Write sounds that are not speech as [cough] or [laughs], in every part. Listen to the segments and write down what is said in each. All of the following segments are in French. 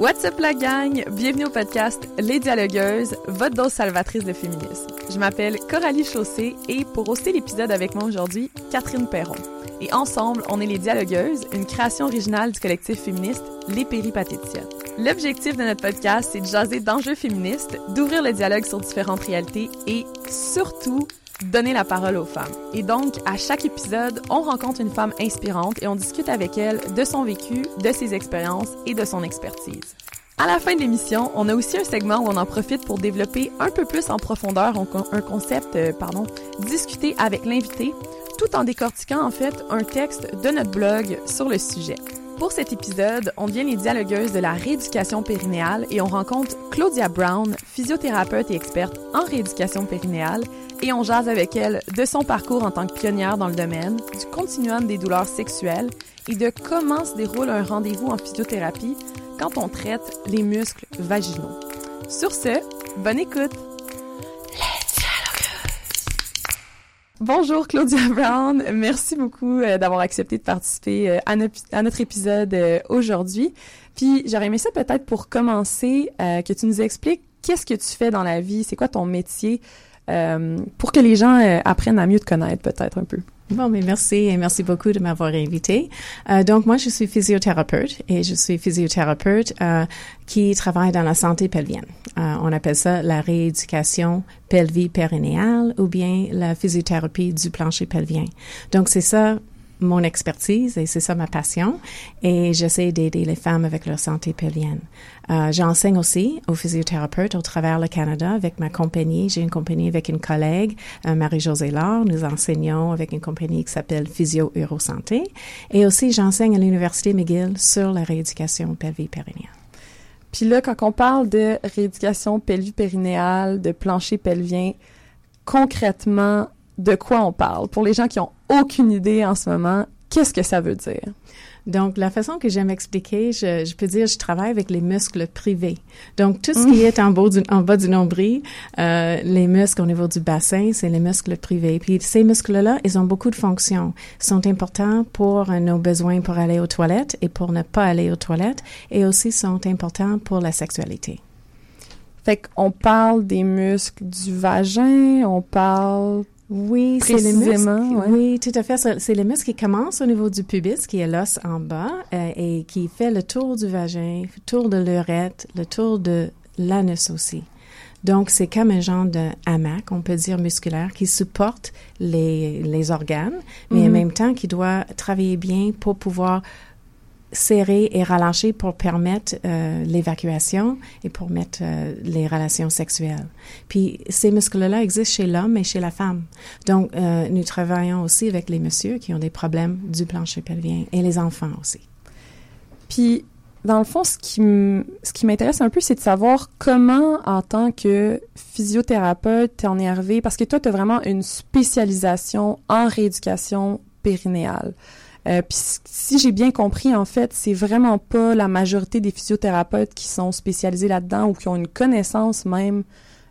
What's up la gang? Bienvenue au podcast Les Dialogueuses, votre dose salvatrice de féminisme. Je m'appelle Coralie Chaussé et pour hoster l'épisode avec moi aujourd'hui, Catherine Perron. Et ensemble, on est Les Dialogueuses, une création originale du collectif féministe Les Péripatétias. L'objectif de notre podcast, c'est de jaser d'enjeux féministes, d'ouvrir le dialogue sur différentes réalités et surtout donner la parole aux femmes. Et donc, à chaque épisode, on rencontre une femme inspirante et on discute avec elle de son vécu, de ses expériences et de son expertise. À la fin de l'émission, on a aussi un segment où on en profite pour développer un peu plus en profondeur un concept, euh, pardon, discuter avec l'invité, tout en décortiquant en fait un texte de notre blog sur le sujet. Pour cet épisode, on vient les dialogueuses de la rééducation périnéale et on rencontre Claudia Brown, physiothérapeute et experte en rééducation périnéale, et on jase avec elle de son parcours en tant que pionnière dans le domaine, du continuum des douleurs sexuelles et de comment se déroule un rendez-vous en physiothérapie quand on traite les muscles vaginaux. Sur ce, bonne écoute! Bonjour Claudia Brown, merci beaucoup euh, d'avoir accepté de participer euh, à, notre épisode euh, aujourd'hui. Puis j'aurais aimé ça peut-être pour commencer que tu nous expliques qu'est-ce que tu fais dans la vie, c'est quoi ton métier, pour que les gens apprennent à mieux te connaître peut-être un peu. Bon, mais merci et merci beaucoup de m'avoir invité. Euh, donc, moi, je suis physiothérapeute et je suis physiothérapeute euh, qui travaille dans la santé pelvienne. Euh, on appelle ça la rééducation pelvie-périnéale ou bien la physiothérapie du plancher pelvien. Donc, c'est ça mon expertise et c'est ça ma passion et j'essaie d'aider les femmes avec leur santé pelvienne. Euh, J'enseigne aussi aux physiothérapeutes au travers le Canada avec ma compagnie. J'ai une compagnie avec une collègue, euh, Marie-Josée Laure. Nous enseignons avec une compagnie qui s'appelle Physio Eurosanté et aussi j'enseigne à l'Université McGill sur la rééducation pelvie-périnéale. Puis là, quand on parle de rééducation pelvie-périnéale, de plancher pelvien, concrètement, de quoi on parle? Pour les gens qui ont aucune idée en ce moment, qu'est-ce que ça veut dire? Donc, la façon que j'aime expliquer, je, je, peux dire, je travaille avec les muscles privés. Donc, tout ce qui est en bas du, en bas du nombril, euh, les muscles au niveau du bassin, c'est les muscles privés. Puis, ces muscles-là, ils ont beaucoup de fonctions. Ils sont importants pour nos besoins pour aller aux toilettes et pour ne pas aller aux toilettes, et aussi sont importants pour la sexualité. Fait qu'on parle des muscles du vagin, on parle oui, c'est les muscles. Oui, tout à fait. C'est les muscles qui commencent au niveau du pubis, qui est l'os en bas, euh, et qui fait le tour du vagin, le tour de l'urètre, le tour de l'anus aussi. Donc, c'est comme un genre de hamac, on peut dire musculaire, qui supporte les, les organes, mais en mhm. même temps qui doit travailler bien pour pouvoir serrer et relâcher pour permettre euh, l'évacuation et pour mettre euh, les relations sexuelles. Puis ces muscles-là existent chez l'homme et chez la femme. Donc euh, nous travaillons aussi avec les messieurs qui ont des problèmes du plancher pelvien et les enfants aussi. Puis dans le fond, ce qui ce qui m'intéresse un peu, c'est de savoir comment, en tant que physiothérapeute, en es arrivé, parce que toi, tu as vraiment une spécialisation en rééducation périnéale. Euh, puis si j'ai bien compris, en fait, c'est vraiment pas la majorité des physiothérapeutes qui sont spécialisés là-dedans ou qui ont une connaissance même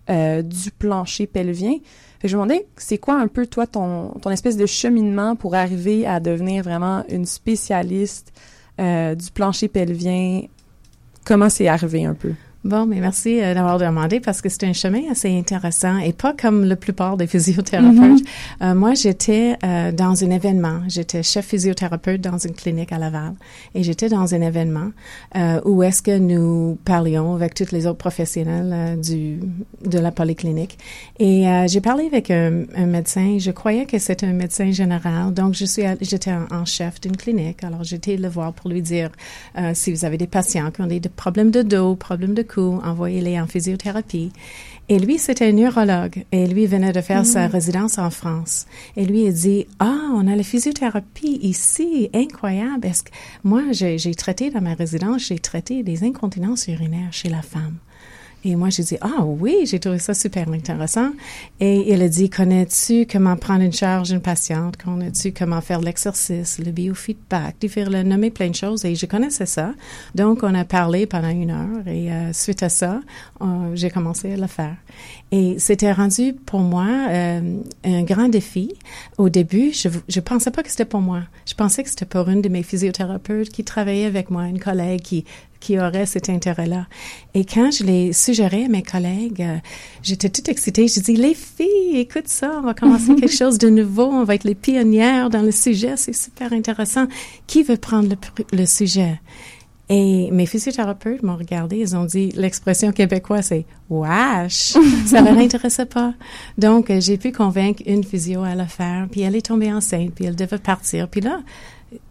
euh, du plancher pelvien. Fait je me demandais, c'est quoi un peu, toi, ton, ton espèce de cheminement pour arriver à devenir vraiment une spécialiste euh, du plancher pelvien? Comment c'est arrivé un peu? Bon, mais merci euh, d'avoir demandé parce que c'est un chemin assez intéressant et pas comme la plupart des [laughs] physiothérapeutes. Mm-hmm. euh, moi, j'étais euh, dans un événement. J'étais chef physiothérapeute dans une clinique à Laval et j'étais dans un événement euh, où est-ce que nous parlions avec tous les autres professionnels euh, du de la polyclinique et j'ai parlé avec un, un, médecin. Je croyais que c'était un médecin général, donc je suis j'étais en, en, chef d'une clinique. Alors j'étais le voir pour lui dire si vous avez des patients qui ont des problèmes de dos, problèmes de envoyez-les en physiothérapie. Et lui, c'était un neurologue et lui venait de faire sa mm. résidence en France. Et lui, il dit, ah, on a la physiothérapie ici, incroyable. Est-ce que moi, j'ai traité dans ma résidence, j'ai traité des incontinences urinaires chez la femme. Et moi, j'ai dit, ah oui, j'ai trouvé ça super intéressant. Et il a dit, connais-tu comment prendre une charge d'une patiente? Connais-tu comment faire l'exercice, le biofeedback? Il fait nommer plein de choses et je connaissais ça. Donc, on a parlé pendant une heure et euh, suite à ça, j'ai commencé à le faire. Et c'était rendu pour moi euh, un grand défi. Au début, je je pensais pas que c'était pour moi. Je pensais que c'était pour une de mes physiothérapeutes qui travaillait avec moi, une collègue qui qui auraient cet intérêt-là. Et quand je l'ai suggéré à mes collègues, euh, j'étais toute excitée. Je dis, les filles, écoute ça, on va commencer quelque [laughs] chose de nouveau. On va être les pionnières dans le sujet. C'est super intéressant. Qui veut prendre le, le sujet? Et mes physiothérapeutes m'ont regardé, ils ont dit, l'expression québécoise, c'est wesh, [laughs] ça ne l'intéressait pas. Donc, j'ai pu convaincre une physio à le faire, puis elle est tombée enceinte, puis elle devait partir. Puis là,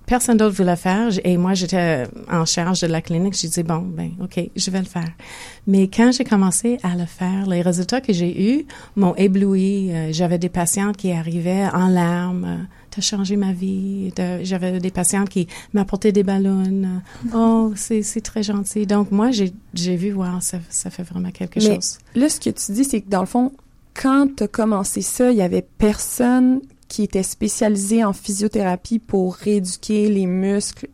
personne d'autre voulait le faire. Et moi, j'étais en charge de la clinique. J'ai dit, bon, ben, OK, je vais le faire. Mais quand j'ai commencé à le faire, les résultats que j'ai eus m'ont ébloui. Euh, j'avais des patientes qui arrivaient en larmes t'as changé ma vie. J'avais des patientes qui m'apportaient des ballons. Oh, c'est très gentil. Donc, moi, j'ai vu, wow, ça, ça fait vraiment quelque Mais chose. Là, ce que tu dis, c'est que dans le fond, quand tu as commencé ça, il y avait personne qui était spécialisé en physiothérapie pour rééduquer les muscles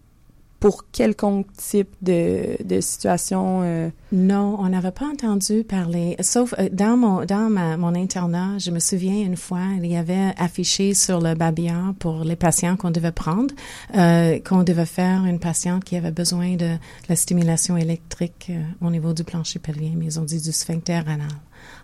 pour quelconque type de, de situation? Euh? Non, on n'avait pas entendu parler. Sauf euh, dans mon dans ma, mon internat, je me souviens une fois, il y avait affiché sur le babillard pour les patients qu'on devait prendre, euh, qu'on devait faire une patiente qui avait besoin de la stimulation électrique au niveau du plancher pelvien, mais ils ont dit du sphincter anal.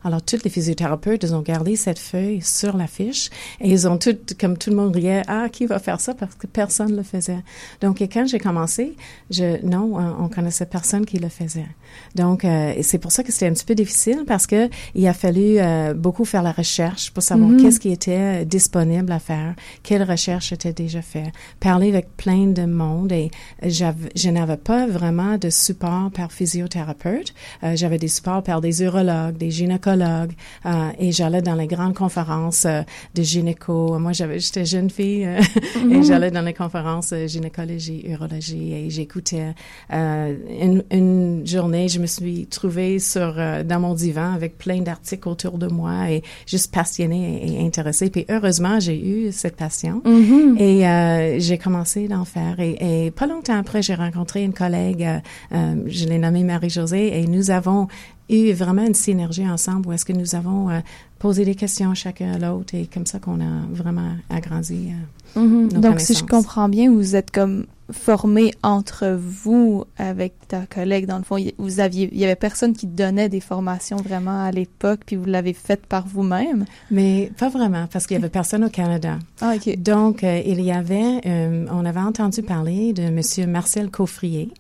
Alors, tous les physiothérapeutes, ils ont gardé cette feuille sur la fiche et ils ont tout, comme tout le monde riait, ah, qui va faire ça parce que personne le faisait. Donc, et quand j'ai commencé, je, non, on connaissait personne qui le faisait. Donc, euh, c'est pour ça que c'était un petit peu difficile parce que il a fallu euh, beaucoup faire la recherche pour savoir Mhm. qu'est-ce qui était disponible à faire, quelle recherche était déjà faite, parler avec plein de monde et j'avais, je n'avais pas vraiment de support par physiothérapeute. Euh, j'avais des supports par des urologues, des gynécologues euh, et j'allais dans les grandes conférences euh, de gynéco. Moi, j'avais, j'étais jeune fille euh, [laughs] et j'allais dans les conférences gynécologie, urologie et j'écoutais une, une journée, je me suis trouvée sur dans mon divan avec plein d'articles autour de moi et juste passionnée et, et intéressée. Puis heureusement, j'ai eu cette passion Mhm. et euh, j'ai commencé d'en faire. Et, et pas longtemps après, j'ai rencontré une collègue, euh, je l'ai nommée Marie-Josée, et nous avons eu vraiment une synergie ensemble où est-ce que nous avons euh, posé des questions chacun à l'autre et comme ça qu'on a vraiment agrandi. euh, nos Donc, si je comprends bien, vous êtes comme formé entre vous avec ta collègue. Dans le fond, vous aviez, il y avait personne qui donnait des formations vraiment à l'époque, puis vous l'avez faite par vous-même. Mais pas vraiment, parce qu'il y avait personne au Canada. Ah, ok. Donc, euh, il y avait, euh, on avait entendu parler de Monsieur Marcel Coffrier,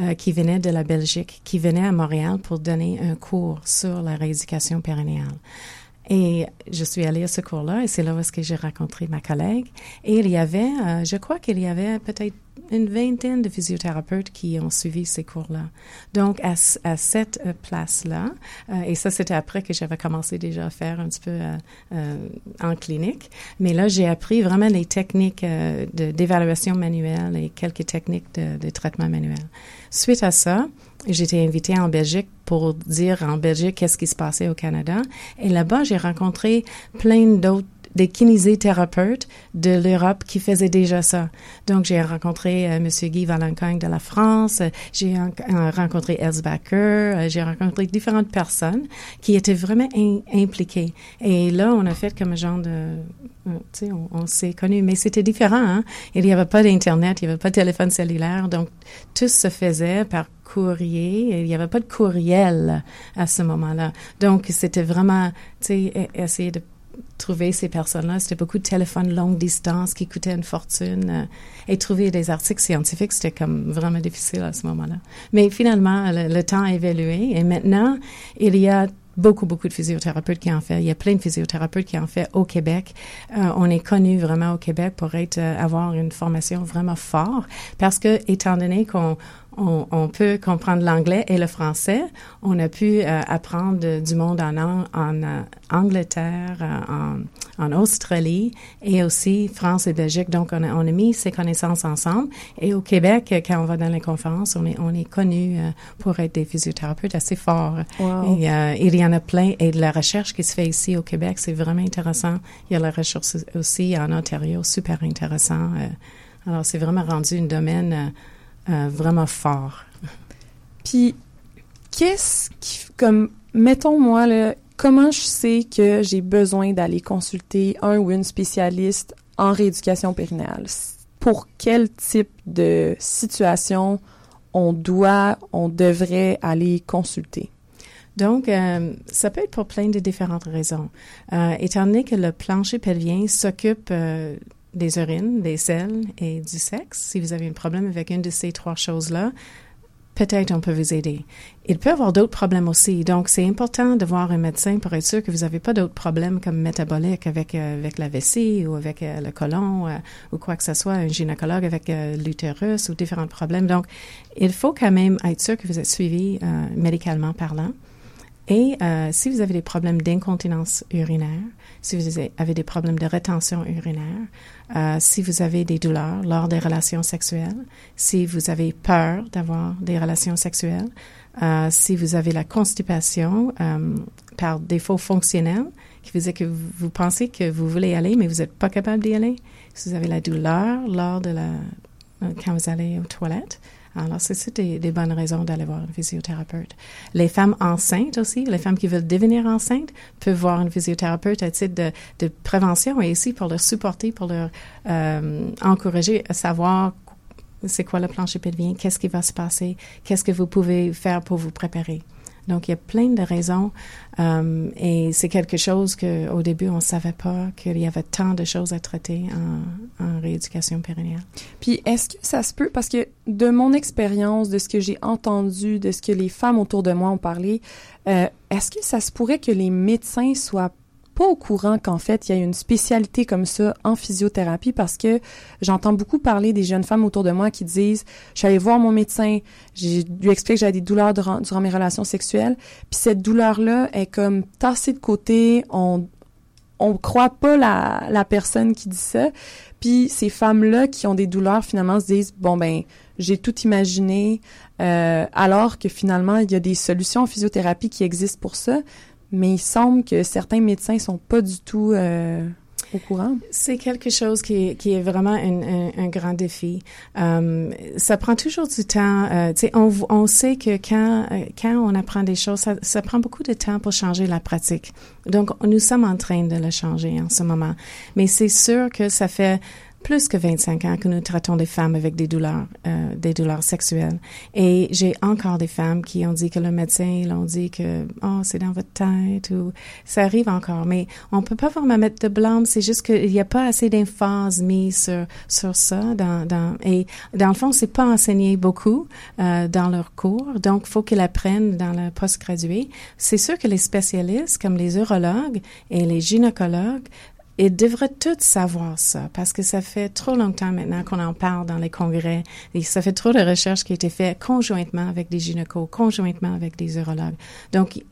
euh, qui venait de la Belgique, qui venait à Montréal pour donner un cours sur la rééducation périnéale. Et je suis allée à ce cours-là, et c'est là où j'ai rencontré ma collègue. Et il y avait, euh, je crois qu'il y avait peut-être une vingtaine de physiothérapeutes qui ont suivi ces cours-là. Donc, à, cette euh, place-là, euh, et ça, c'était après que j'avais commencé déjà à faire un petit peu en clinique. Mais là, j'ai appris vraiment les techniques d'évaluation manuelle et quelques techniques de traitement manuel. Suite à ça, été invitée en Belgique pour dire en Belgique qu'est-ce qui se passait au Canada. Et là-bas, j'ai rencontré plein d'autres des kinésithérapeutes de l'Europe qui faisaient déjà ça. Donc, j'ai rencontré euh, Monsieur Guy Valencogne de la France, euh, j'ai euh, rencontré Els euh, j'ai rencontré différentes personnes qui étaient vraiment impliquées. Et là, on a fait comme un genre de... tu sais, on, on s'est connus, mais c'était différent. Hein? Il n'y avait pas d'Internet, il n'y avait pas de téléphone cellulaire, donc tout se faisait par courrier. Il n'y avait pas de courriel à ce moment-là. Donc, c'était vraiment, tu sais, e- essayer de trouver ces personnes-là. C'était beaucoup de téléphones longue distance qui coûtaient une fortune. euh, et trouver des articles scientifiques, c'était comme vraiment difficile à ce moment-là. Mais finalement, le, temps a évolué et maintenant, il y a beaucoup, beaucoup de physiothérapeutes qui en fait. Il y a plein de physiothérapeutes qui en fait au Québec. Euh, on est connu vraiment au Québec pour être, euh, avoir une formation vraiment forte parce que, étant donné qu'on on, on peut comprendre l'anglais et le français. On a pu euh, apprendre du monde en, Ang- en euh, Angleterre, euh, en, en Australie et aussi France et Belgique. Donc, on a, on a mis ces connaissances ensemble. Et au Québec, quand on va dans les conférences, on est, on est connu euh, pour être des physiothérapeutes assez forts. Wow. Et euh, il y en a plein. Et de la recherche qui se fait ici au Québec, c'est vraiment intéressant. Il y a la recherche aussi en Ontario, super intéressant. Euh, alors, c'est vraiment rendu un domaine euh, vraiment fort. Puis, qu'est-ce qui, comme, mettons moi, là, comment je sais que j'ai besoin d'aller consulter un ou une spécialiste en rééducation périnéale? Pour quel type de situation on doit, on devrait aller consulter? Donc, euh, ça peut être pour plein de différentes raisons. Euh, étant donné que le plancher pelvien s'occupe euh, des urines, des selles et du sexe, si vous avez un problème avec une de ces trois choses-là, peut-être on peut vous aider. Il peut y avoir d'autres problèmes aussi. Donc, c'est important de voir un médecin pour être sûr que vous n'avez pas d'autres problèmes comme métaboliques avec, avec la vessie ou avec le côlon ou quoi que ce soit, un gynécologue avec l'utérus ou différents problèmes. Donc, il faut quand même être sûr que vous êtes suivi médicalement parlant. Et euh, si vous avez des problèmes d'incontinence urinaire, si vous avez des problèmes de rétention urinaire, euh, si vous avez des douleurs lors des relations sexuelles, si vous avez peur d'avoir des relations sexuelles, euh, si vous avez la constipation par défaut fonctionnel, qui veut dire que vous, pensez que vous voulez aller, mais vous n'êtes pas capable d'y aller, si vous avez la douleur lors de la quand vous allez aux toilettes, alors, c'est des, des bonnes raisons d'aller voir un physiothérapeute. Les femmes enceintes aussi, les femmes qui veulent devenir enceintes, peuvent voir un physiothérapeute à titre de, de prévention et aussi pour leur supporter, pour leur euh, encourager à savoir c'est quoi le plancher pelvien, qu'est-ce qui va se passer, qu'est-ce que vous pouvez faire pour vous préparer. Donc, il y a plein de raisons euh, et c'est quelque chose qu'au début, on ne savait pas qu'il y avait tant de choses à traiter en, rééducation périnéale. Puis, est-ce que ça se peut, parce que de mon expérience, de ce que j'ai entendu, de ce que les femmes autour de moi ont parlé, euh, est-ce que ça se pourrait que les médecins soient pas au courant qu'en fait, il y a une spécialité comme ça en physiothérapie parce que j'entends beaucoup parler des jeunes femmes autour de moi qui disent je suis allée voir mon médecin, j'ai lui expliqué que j'avais des douleurs durant, durant, mes relations sexuelles, puis cette douleur-là est comme tassée de côté, on on croit pas la, la personne qui dit ça. Puis ces femmes-là qui ont des douleurs finalement se disent bon ben j'ai tout imaginé, euh, alors que finalement il y a des solutions en physiothérapie qui existent pour ça mais il semble que certains médecins sont pas du tout euh, au courant. C'est quelque chose qui qui est vraiment un, un, un grand défi. Um, ça prend toujours du temps. Euh, on, on sait que quand, euh, quand on apprend des choses, ça, ça prend beaucoup de temps pour changer la pratique. Donc, nous sommes en train de le changer en ce moment. Mais c'est sûr que ça fait plus que 25 ans que nous traitons des femmes avec des douleurs, euh, des douleurs sexuelles. Et j'ai encore des femmes qui ont dit que le médecin, ils ont dit que, oh, c'est dans votre tête ou ça arrive encore. Mais on peut pas vraiment mettre de blâme. C'est juste qu'il n'y a pas assez d'emphase mise sur, sur ça dans, dans, et dans le fond, c'est pas enseigné beaucoup, euh, dans leur cours. Donc, faut qu'ils apprennent dans le post-gradué. C'est sûr que les spécialistes, comme les urologues et les gynécologues, ils devraient tous savoir ça parce que ça fait trop longtemps maintenant qu'on en parle dans les congrès et ça fait trop de recherches qui ont été faites conjointement avec des gynécos, conjointement avec des urologues. Donc,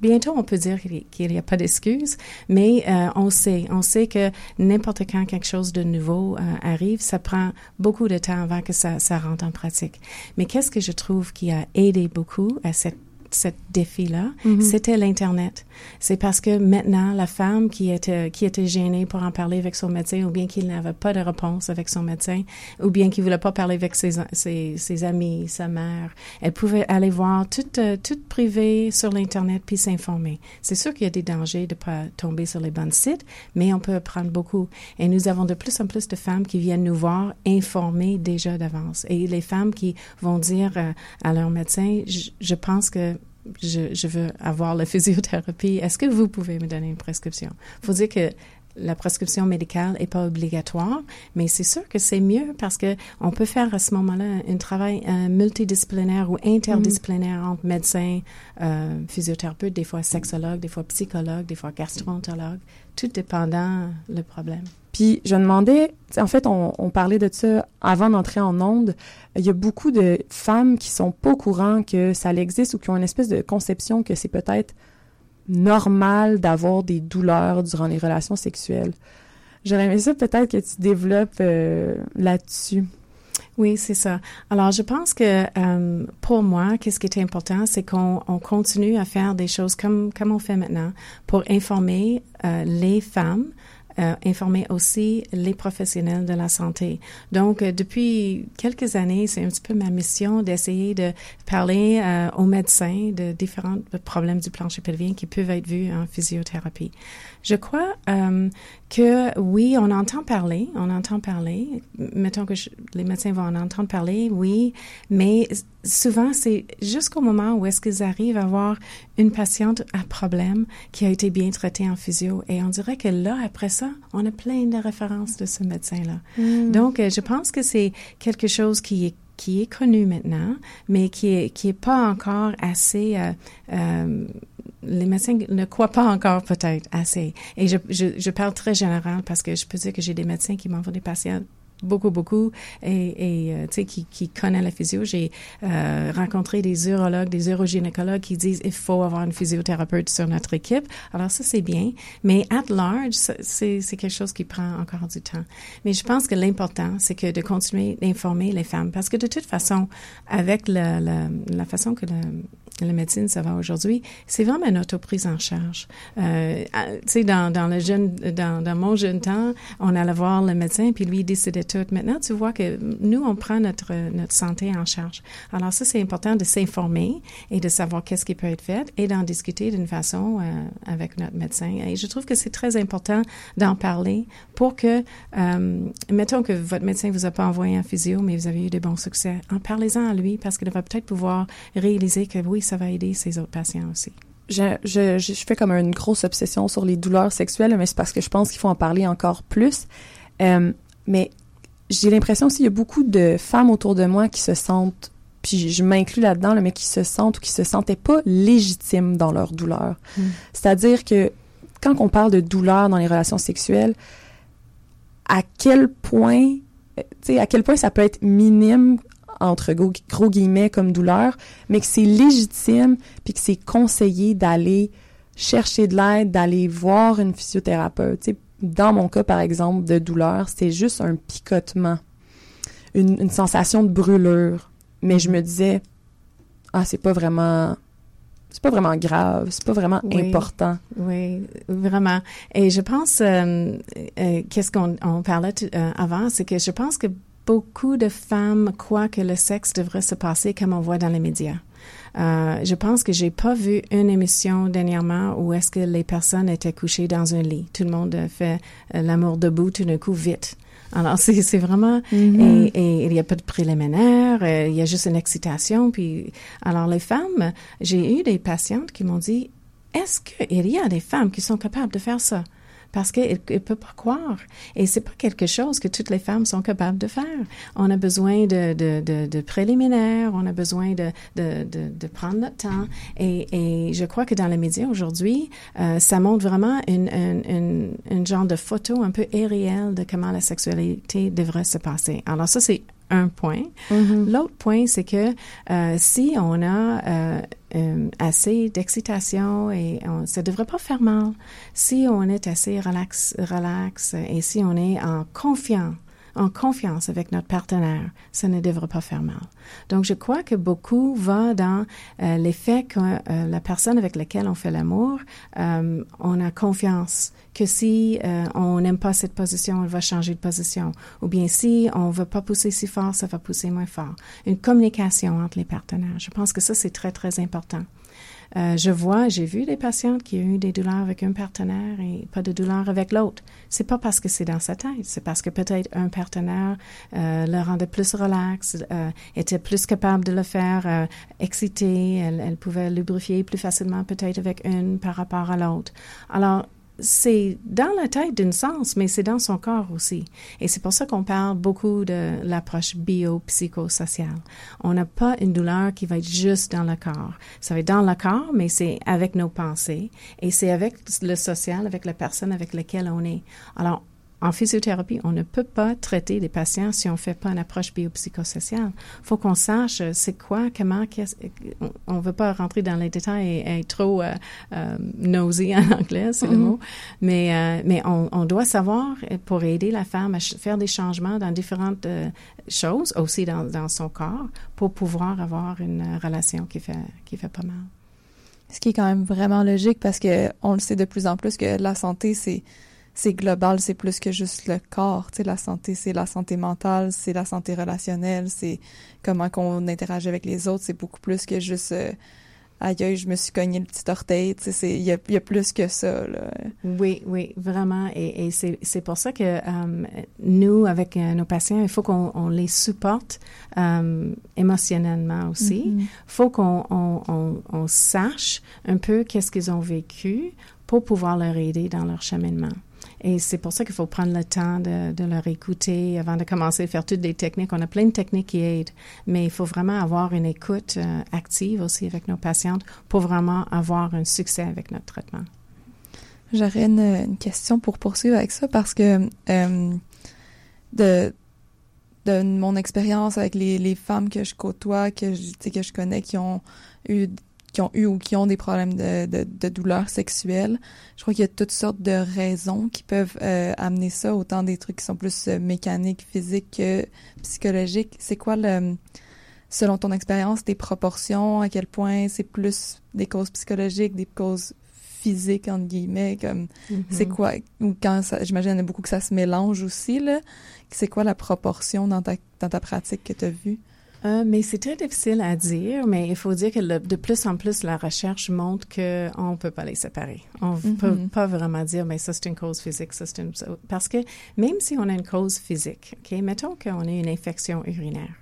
bientôt, on peut dire qu'il n'y a pas d'excuses, mais euh, on sait, on sait que n'importe quand quelque chose de nouveau euh, arrive, ça prend beaucoup de temps avant que ça, ça rentre en pratique. Mais qu'est-ce que je trouve qui a aidé beaucoup à cette cette défi-là, mm-hmm. c'était l'Internet. C'est parce que maintenant, la femme qui était, qui était gênée pour en parler avec son médecin, ou bien qu'il n'avait pas de réponse avec son médecin, ou bien qu'il voulait pas parler avec ses, ses, ses amis, sa mère, elle pouvait aller voir tout, euh, tout privé sur l'Internet puis s'informer. C'est sûr qu'il y a des dangers de pas tomber sur les bons sites, mais on peut apprendre beaucoup. Et nous avons de plus en plus de femmes qui viennent nous voir informées déjà d'avance. Et les femmes qui vont dire euh, à leur médecin, je pense que je, je, veux avoir la physiothérapie. Est-ce que vous pouvez me donner une prescription? Il faut dire que la prescription médicale n'est pas obligatoire, mais c'est sûr que c'est mieux parce que on peut faire à ce moment-là un travail euh, multidisciplinaire ou interdisciplinaire entre médecins, euh, physiothérapeutes, des fois sexologues, des fois psychologues, des fois gastroentérologues, tout dépendant le problème. Puis je demandais, en fait, on, parlait de ça avant d'entrer en onde. Il y a beaucoup de femmes qui sont pas au courant que ça existe ou qui ont une espèce de conception que c'est peut-être normal d'avoir des douleurs durant les relations sexuelles. J'aurais aimé ça peut-être que tu développes euh, là-dessus. Oui, c'est ça. Alors, je pense que euh, pour moi, qu'est-ce qui est important, c'est qu'on on continue à faire des choses comme comme on fait maintenant pour informer euh, les femmes euh, informer aussi les professionnels de la santé. Donc, euh, depuis quelques années, c'est un petit peu ma mission d'essayer de parler euh, aux médecins de différents problèmes du plancher pelvien qui peuvent être vus en physiothérapie. Je crois euh, que oui, on entend parler, on entend parler. Mettons que les médecins vont en entendre parler, oui, mais souvent c'est jusqu'au moment où est-ce qu'ils arrivent à avoir une patiente à problème qui a été bien traitée en physio. Et on dirait que là, après ça, on a plein de références de ce médecin-là. Mm. Donc, euh, je pense que c'est quelque chose qui est qui est connu maintenant, mais qui est qui est pas encore assez euh, euh, les médecins ne croient pas encore peut-être assez. Et je, je, je parle très général parce que je peux dire que j'ai des médecins qui m'envoient des patients beaucoup, beaucoup, et, et euh, tu sais, qui, qui connaît la physio. J'ai euh, rencontré des urologues, des urogynécologues qui disent il faut avoir une physiothérapeute sur notre équipe. Alors ça, c'est bien. Mais at large, c'est, quelque chose qui prend encore du temps. Mais je pense que l'important, c'est que de continuer d'informer les femmes. Parce que de toute façon, avec la, la, la façon que la, la médecine, ça va aujourd'hui, c'est vraiment une auto-prise en charge. Euh, tu sais, dans, dans mon jeune temps, on allait voir le médecin, puis lui, il décidait tout. Maintenant, tu vois que nous, on prend notre, notre santé en charge. Alors ça, c'est important de s'informer et de savoir qu'est-ce qui peut être fait et d'en discuter d'une façon euh, avec notre médecin. Et je trouve que c'est très important d'en parler pour que, euh, mettons que votre médecin vous a pas envoyé un physio, mais vous avez eu des bons succès, en parlez-en à lui parce qu'il va peut-être pouvoir réaliser que oui, ça va aider ses autres patients aussi. Je, je, je fais comme une grosse obsession sur les douleurs sexuelles, mais c'est parce que je pense qu'il faut en parler encore plus. Euh, mais j'ai l'impression aussi qu'il y a beaucoup de femmes autour de moi qui se sentent, puis je m'inclus là-dedans, là, mais qui se sentent ou qui se sentaient pas légitimes dans leur douleur. Mm. C'est-à-dire que quand on parle de douleur dans les relations sexuelles, à quel point, tu sais, à quel point ça peut être minime entre gros, gros guillemets comme douleur, mais que c'est légitime puis que c'est conseillé d'aller chercher de l'aide, d'aller voir une physiothérapeute. Tu sais, dans mon cas, par exemple, de douleur, c'était juste un picotement, une, une, sensation de brûlure. Mais je me disais, ah, c'est pas vraiment, c'est pas vraiment grave, c'est pas vraiment oui, important. Oui, vraiment. Et je pense, euh, euh, qu'est-ce qu'on on parlait euh, avant, c'est que je pense que beaucoup de femmes croient que le sexe devrait se passer comme on voit dans les médias. Euh, je pense que j'ai pas vu une émission dernièrement où est-ce que les personnes étaient couchées dans un lit. Tout le monde fait euh, l'amour debout tout d'un coup vite. Alors [laughs] c'est vraiment Mhm. et, et il y a pas de préliminaire, euh, il y a juste une excitation puis alors les femmes, j'ai eu des patientes qui m'ont dit est-ce qu'il y a des femmes qui sont capables de faire ça? Parce qu'elles ne peuvent pas croire. Et c'est pas quelque chose que toutes les femmes sont capables de faire. On a besoin de, de, de, de préliminaires, on a besoin de, de, de, de prendre notre temps. Et, et je crois que dans les médias aujourd'hui, euh, ça montre vraiment une, une, une, une genre de photo un peu irréelle de comment la sexualité devrait se passer. Alors ça, c'est un point. Mhm. L'autre point, c'est que euh, si on a euh, euh, assez d'excitation et on, ça devrait pas faire mal. Si on est assez relax, relax et si on est en confiance, en confiance avec notre partenaire, ça ne devrait pas faire mal. Donc, je crois que beaucoup va dans euh, l'effet que euh, la personne avec laquelle on fait l'amour, euh, on a confiance que si euh, on n'aime pas cette position, on va changer de position. Ou bien si on veut pas pousser si fort, ça va pousser moins fort. Une communication entre les partenaires. Je pense que ça, c'est très, très important. Euh, je vois, j'ai vu des patientes qui ont eu des douleurs avec un partenaire et pas de douleurs avec l'autre. C'est pas parce que c'est dans sa tête, c'est parce que peut-être un partenaire euh, le rendait plus relax, euh, était plus capable de le faire euh, exciter, elle, elle pouvait lubrifier plus facilement peut-être avec une par rapport à l'autre. Alors, c'est dans la tête d'une sens, mais c'est dans son corps aussi. Et c'est pour ça qu'on parle beaucoup de l'approche biopsychosociale. On n'a pas une douleur qui va être juste dans le corps. Ça va être dans le corps, mais c'est avec nos pensées et c'est avec le social, avec la personne avec laquelle on est. Alors, en physiothérapie, on ne peut pas traiter des patients si on ne fait pas une approche biopsychosociale. Il faut qu'on sache c'est quoi, comment, qu'est-ce, on ne veut pas rentrer dans les détails et, et être trop euh, euh, nosy en [laughs] anglais, c'est mm -hmm. le mot, mais, euh, mais on, on, doit savoir pour aider la femme à faire des changements dans différentes euh, choses, aussi dans, dans, son corps, pour pouvoir avoir une relation qui fait, qui fait pas mal. Ce qui est quand même vraiment logique parce que on le sait de plus en plus que la santé, c'est c'est global, c'est plus que juste le corps. Tu sais, la santé, c'est la santé mentale, c'est la santé relationnelle, c'est comment qu'on interagit avec les autres. C'est beaucoup plus que juste euh, aïe, je me suis cogné le petit orteil. Tu sais, il y a, y a, plus que ça. Là. Oui, oui, vraiment. Et, et c'est pour ça que euh, nous, avec euh, nos patients, il faut qu'on on les supporte euh, émotionnellement aussi. Il mm -hmm. faut qu'on on, on, on sache un peu qu'est-ce qu'ils ont vécu pour pouvoir leur aider dans leur cheminement. Et c'est pour ça qu'il faut prendre le temps de, de, leur écouter avant de commencer à faire toutes des techniques. On a plein de techniques qui aident, mais il faut vraiment avoir une écoute euh, active aussi avec nos patientes pour vraiment avoir un succès avec notre traitement. J'aurais une, une, question pour poursuivre avec ça parce que euh, de, de mon expérience avec les, les, femmes que je côtoie, que je, que je connais, qui ont eu qui ont eu ou qui ont des problèmes de, de, de douleurs sexuelles. Je crois qu'il y a toutes sortes de raisons qui peuvent euh, amener ça, autant des trucs qui sont plus euh, mécaniques, physiques que psychologiques. C'est quoi le, selon ton expérience, des proportions, à quel point c'est plus des causes psychologiques, des causes physiques, entre guillemets, comme mm -hmm. c'est quoi, ou quand ça, j'imagine il y en a beaucoup que ça se mélange aussi, là. C'est quoi la proportion dans ta, dans ta pratique que tu as vue? Euh, mais c'est très difficile à dire, mais il faut dire que le, de plus en plus, la recherche montre qu'on ne peut pas les séparer. On ne mm -hmm. peut pas vraiment dire, mais ça, c'est une cause physique, ça, c'est une... Parce que même si on a une cause physique, OK, mettons qu'on a une infection urinaire,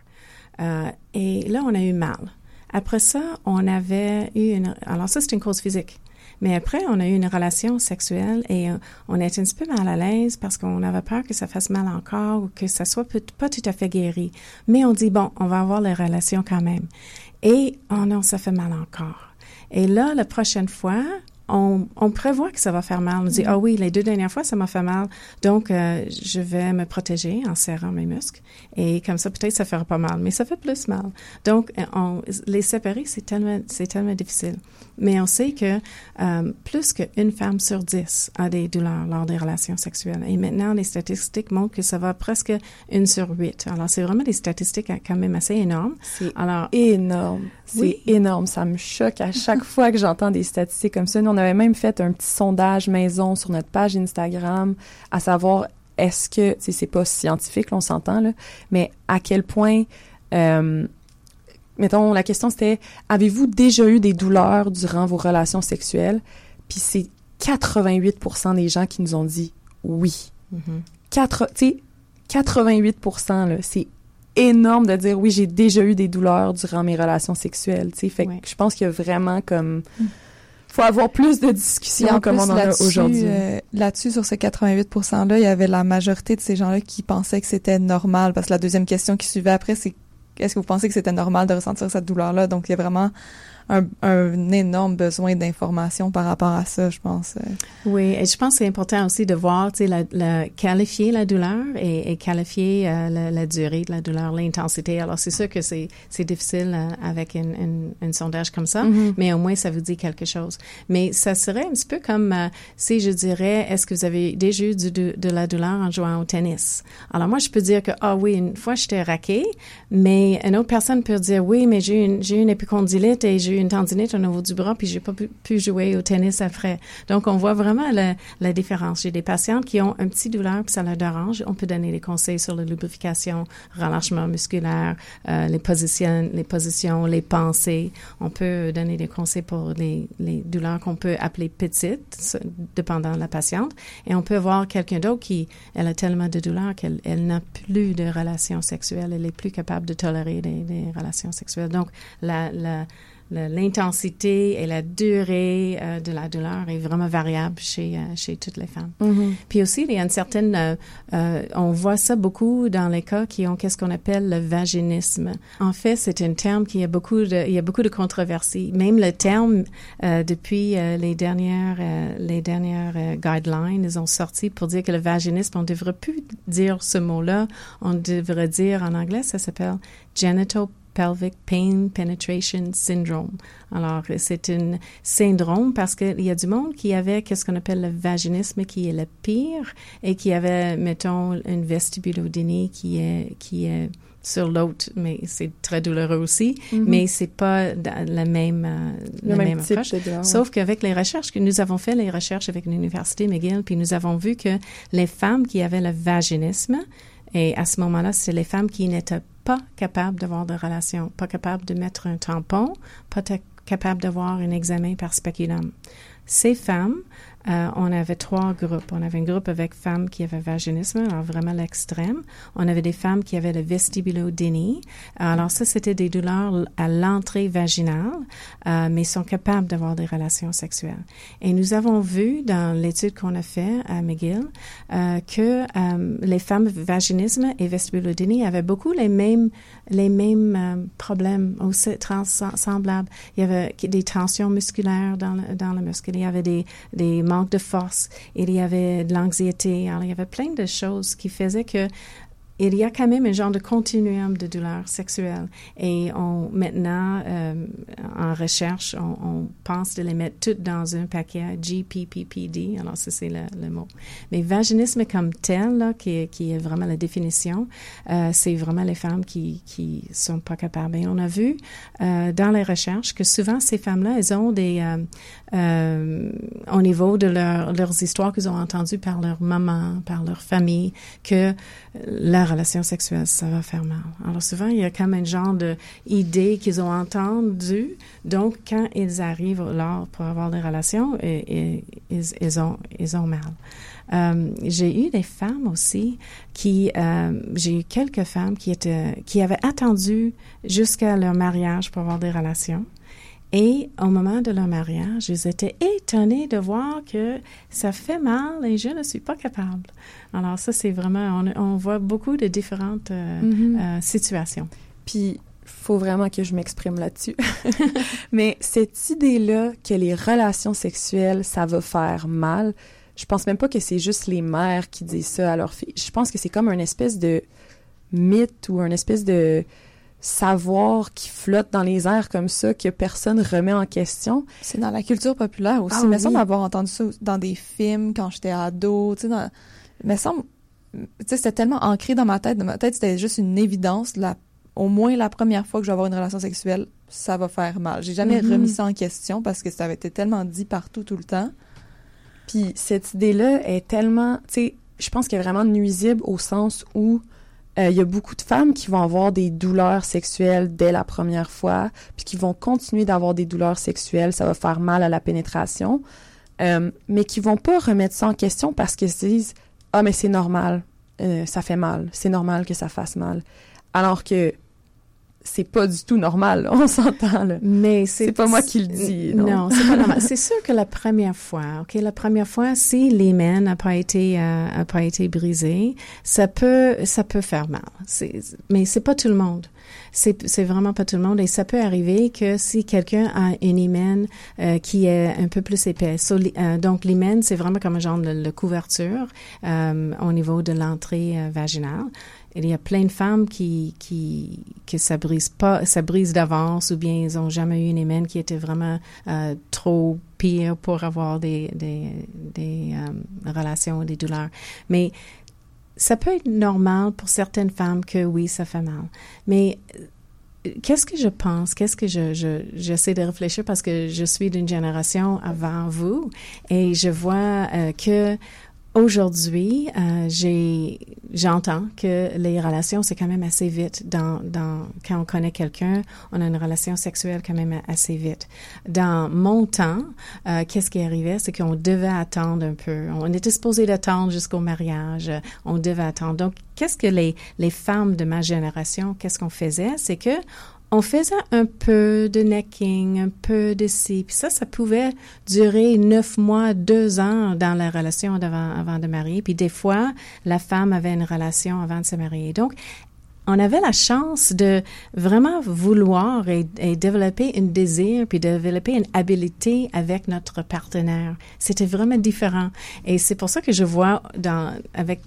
euh, et là, on a eu mal. Après ça, on avait eu une... Alors ça, c'est une cause physique. Mais après, on a eu une relation sexuelle et euh, on était un petit peu mal à l'aise parce qu'on avait peur que ça fasse mal encore ou que ça soit pas tout à fait guéri. Mais on dit, bon, on va avoir les relations quand même. Et, oh non, ça fait mal encore. Et là, la prochaine fois, on, on, prévoit que ça va faire mal. On dit, ah oh oui, les deux dernières fois, ça m'a fait mal. Donc, euh, je vais me protéger en serrant mes muscles. Et comme ça, peut-être, ça fera pas mal. Mais ça fait plus mal. Donc, euh, on, les séparer, c'est tellement, c'est tellement difficile. Mais on sait que euh, plus qu'une femme sur dix a des douleurs lors des relations sexuelles. Et maintenant, les statistiques montrent que ça va presque une sur huit. Alors, c'est vraiment des statistiques quand même assez énormes. C'est Alors, énorme. C'est oui. énorme. Ça me choque à chaque [laughs] fois que j'entends des statistiques comme ça. Nous, on avait même fait un petit sondage maison sur notre page Instagram à savoir est-ce que, c'est pas scientifique, là, on s'entend, là, mais à quel point euh, mettons, la question c'était avez-vous déjà eu des douleurs durant vos relations sexuelles? Puis c'est 88% des gens qui nous ont dit oui. Mm -hmm. 4, 88 là, c'est énorme de dire oui, j'ai déjà eu des douleurs durant mes relations sexuelles. sais Fait ouais. que je pense qu'il y a vraiment comme. faut avoir plus de discussions comme on en a aujourd'hui. Euh, Là-dessus, sur ce 88 %-là, il y avait la majorité de ces gens-là qui pensaient que c'était normal. Parce que la deuxième question qui suivait après, c'est est-ce que vous pensez que c'était normal de ressentir cette douleur-là? Donc, il y a vraiment un, un énorme besoin d'information par rapport à ça, je pense. Oui, et je pense que c'est important aussi de voir, tu sais, la, la, qualifier la douleur et, et qualifier euh, la, la, durée de la douleur, l'intensité. Alors, c'est sûr que c'est, c'est difficile euh, avec une, une, un sondage comme ça, mm -hmm. mais au moins, ça vous dit quelque chose. Mais ça serait un petit peu comme euh, si je dirais, est-ce que vous avez déjà eu du, de, de, la douleur en jouant au tennis? Alors, moi, je peux dire que, ah oui, une fois, j'étais raqué, mais une autre personne peut dire, oui, mais j'ai une, j'ai une épicondylite et j'ai une tendinite au niveau du bras, puis j'ai pas pu, jouer au tennis après. Donc, on voit vraiment la, différence. J'ai des patientes qui ont un petit douleur, puis ça leur dérange. On peut donner des conseils sur la lubrification, relâchement musculaire, euh, les positions, les positions, les pensées. On peut donner des conseils pour les, les douleurs qu'on peut appeler petites, dépendant de la patiente. Et on peut voir quelqu'un d'autre qui, elle a tellement de douleurs qu'elle elle, n'a plus de relations sexuelles. Elle est plus capable de tolérer des, des relations sexuelles. Donc, la, la l'intensité et la durée euh, de la douleur est vraiment variable chez euh, chez toutes les femmes. Mm -hmm. Puis aussi, il y a une certaine, euh, euh, on voit ça beaucoup dans les cas qui ont qu'est-ce qu'on appelle le vaginisme. En fait, c'est un terme qui a beaucoup de, il y a beaucoup de controversies. Même le terme euh, depuis les dernières les dernières guidelines, ils ont sorti pour dire que le vaginisme, on devrait plus dire ce mot-là. On devrait dire en anglais, ça s'appelle genital Pelvic Pain Penetration Syndrome. Alors, c'est un syndrome parce qu'il y a du monde qui avait qu'est-ce qu'on appelle le vaginisme qui est le pire et qui avait, mettons, une vestibulodynie qui est, qui est sur l'autre, mais c'est très douloureux aussi, Mhm. mais c'est pas la même, euh, Le la même même type approche. Sauf qu'avec les recherches que nous avons fait, les recherches avec l'Université McGill, puis nous avons vu que les femmes qui avaient le vaginisme, et à ce moment-là, c'est les femmes qui n'étaient pas capables d'avoir de relations, pas capables de mettre un tampon, pas capables d'avoir un examen par spéculum. Ces femmes, euh, on avait trois groupes. On avait un groupe avec femmes qui avaient vaginisme, alors vraiment l'extrême. On avait des femmes qui avaient le vestibulodynie. Alors ça, c'était des douleurs à l'entrée vaginale, euh, mais sont capables d'avoir des relations sexuelles. Et nous avons vu dans l'étude qu'on a fait à McGill euh, que les femmes vaginisme et vestibulodynie avaient beaucoup les mêmes les mêmes problèmes aussi trans semblables. Il y avait des tensions musculaires dans le, dans le muscle. Il y avait des, des manques de force. Il y avait de l'anxiété. Il y avait plein de choses qui faisaient que il y a quand même un genre de continuum de douleurs sexuelles. Et on, maintenant, euh, en recherche, on, pense de les mettre toutes dans un paquet GPPPD. Alors, ça, c'est le, mot. Mais vaginisme comme tel, là, qui est vraiment la définition, euh, c'est vraiment les femmes qui qui sont pas capables. Et on a vu euh, dans les recherches que souvent, ces femmes-là, elles ont des... euh, au niveau de leur, leurs histoires qu'ils ont entendues par leur maman, par leur famille, que la relation sexuelle, ça va faire mal. Alors souvent, il y a comme un genre d'idée qu'ils ont entendu. Donc, quand ils arrivent là pour avoir des relations, ils, ils, ont, ils ont mal. Euh, j'ai eu des femmes aussi qui, euh, j'ai eu quelques femmes qui étaient, qui avaient attendu jusqu'à leur mariage pour avoir des relations. Et au moment de leur mariage, ils étaient étonnés de voir que ça fait mal et je ne suis pas capable. Alors ça, c'est vraiment, on, on, voit beaucoup de différentes euh, mm -hmm. euh, situations. Puis, faut vraiment que je m'exprime là-dessus. [laughs] Mais cette idée-là que les relations sexuelles, ça va faire mal, je pense même pas que c'est juste les mères qui disent ça à leurs filles. Je pense que c'est comme une espèce de mythe ou une espèce de savoir qui flotte dans les airs comme ça que personne remet en question. C'est dans la culture populaire aussi. Ah, il me oui. semble avoir entendu ça dans des films quand j'étais ado, tu sais dans il me semble tu sais c'était tellement ancré dans ma tête, dans ma tête c'était juste une évidence la au moins la première fois que je vais avoir une relation sexuelle, ça va faire mal. J'ai jamais mm -hmm. remis ça en question parce que ça avait été tellement dit partout tout le temps. Puis cette idée-là est tellement, tu sais, je pense qu'elle est vraiment nuisible au sens où il euh, y a beaucoup de femmes qui vont avoir des douleurs sexuelles dès la première fois, puis qui vont continuer d'avoir des douleurs sexuelles, ça va faire mal à la pénétration, euh, mais qui vont pas remettre ça en question parce qu'ils se disent ah mais c'est normal, euh, ça fait mal, c'est normal que ça fasse mal, alors que c'est pas du tout normal, [laughs] on s'entend là. Mais c'est pas moi qui le dis. Non, non c'est pas normal. [laughs] C'est sûr que la première fois, ok, la première fois, si l'hymen n'a pas été euh, a pas été brisé, ça peut ça peut faire mal. Mais c'est pas tout le monde. C'est vraiment pas tout le monde et ça peut arriver que si quelqu'un a une hymen euh, qui est un peu plus épaisse. Euh, donc l'hymen c'est vraiment comme un genre de, de couverture euh, au niveau de l'entrée vaginale. Il y a plein de femmes qui, qui, que ça brise pas, ça brise d'avance ou bien ils ont jamais eu une hymen qui était vraiment euh, trop pire pour avoir des, des, des euh, relations, des douleurs. Mais ça peut être normal pour certaines femmes que oui, ça fait mal. Mais qu'est-ce que je pense? Qu'est-ce que je, je, j'essaie de réfléchir parce que je suis d'une génération avant vous et je vois euh, que Aujourd'hui, euh, j'entends que les relations, c'est quand même assez vite. Dans, dans, quand on connaît quelqu'un, on a une relation sexuelle quand même assez vite. Dans mon temps, euh, qu'est-ce qui arrivait? C'est qu'on devait attendre un peu. On était supposé d'attendre jusqu'au mariage. On devait attendre. Donc, qu'est-ce que les, les femmes de ma génération, qu'est-ce qu'on faisait? C'est que on faisait un peu de necking, un peu de ci, puis ça, ça pouvait durer neuf mois, deux ans dans la relation avant, avant de marier. Puis des fois, la femme avait une relation avant de se marier. Donc, on avait la chance de vraiment vouloir et, développer un désir, puis développer une habilité avec notre partenaire. C'était vraiment différent. Et c'est pour ça que je vois dans, avec,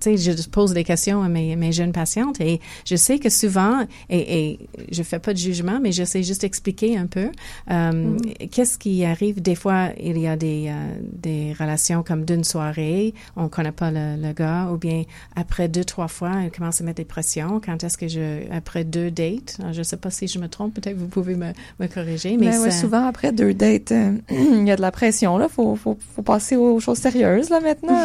tu sais, je pose des questions à mes, mes jeunes patientes et je sais que souvent, et, et je fais pas de jugement, mais je sais juste expliquer un peu, euh, mm-hmm. qu'est-ce qui arrive. Des fois, il y a des, euh, des relations comme d'une soirée, on connaît pas le, le, gars, ou bien après deux, trois fois, il commence à mettre des pressions quand est-ce que je, après deux dates, je ne sais pas si je me trompe, peut-être vous pouvez me, me corriger, mais ben souvent après deux dates, euh, [clears throat] il y a de la pression là, faut, faut, faut passer aux choses sérieuses là maintenant. [laughs]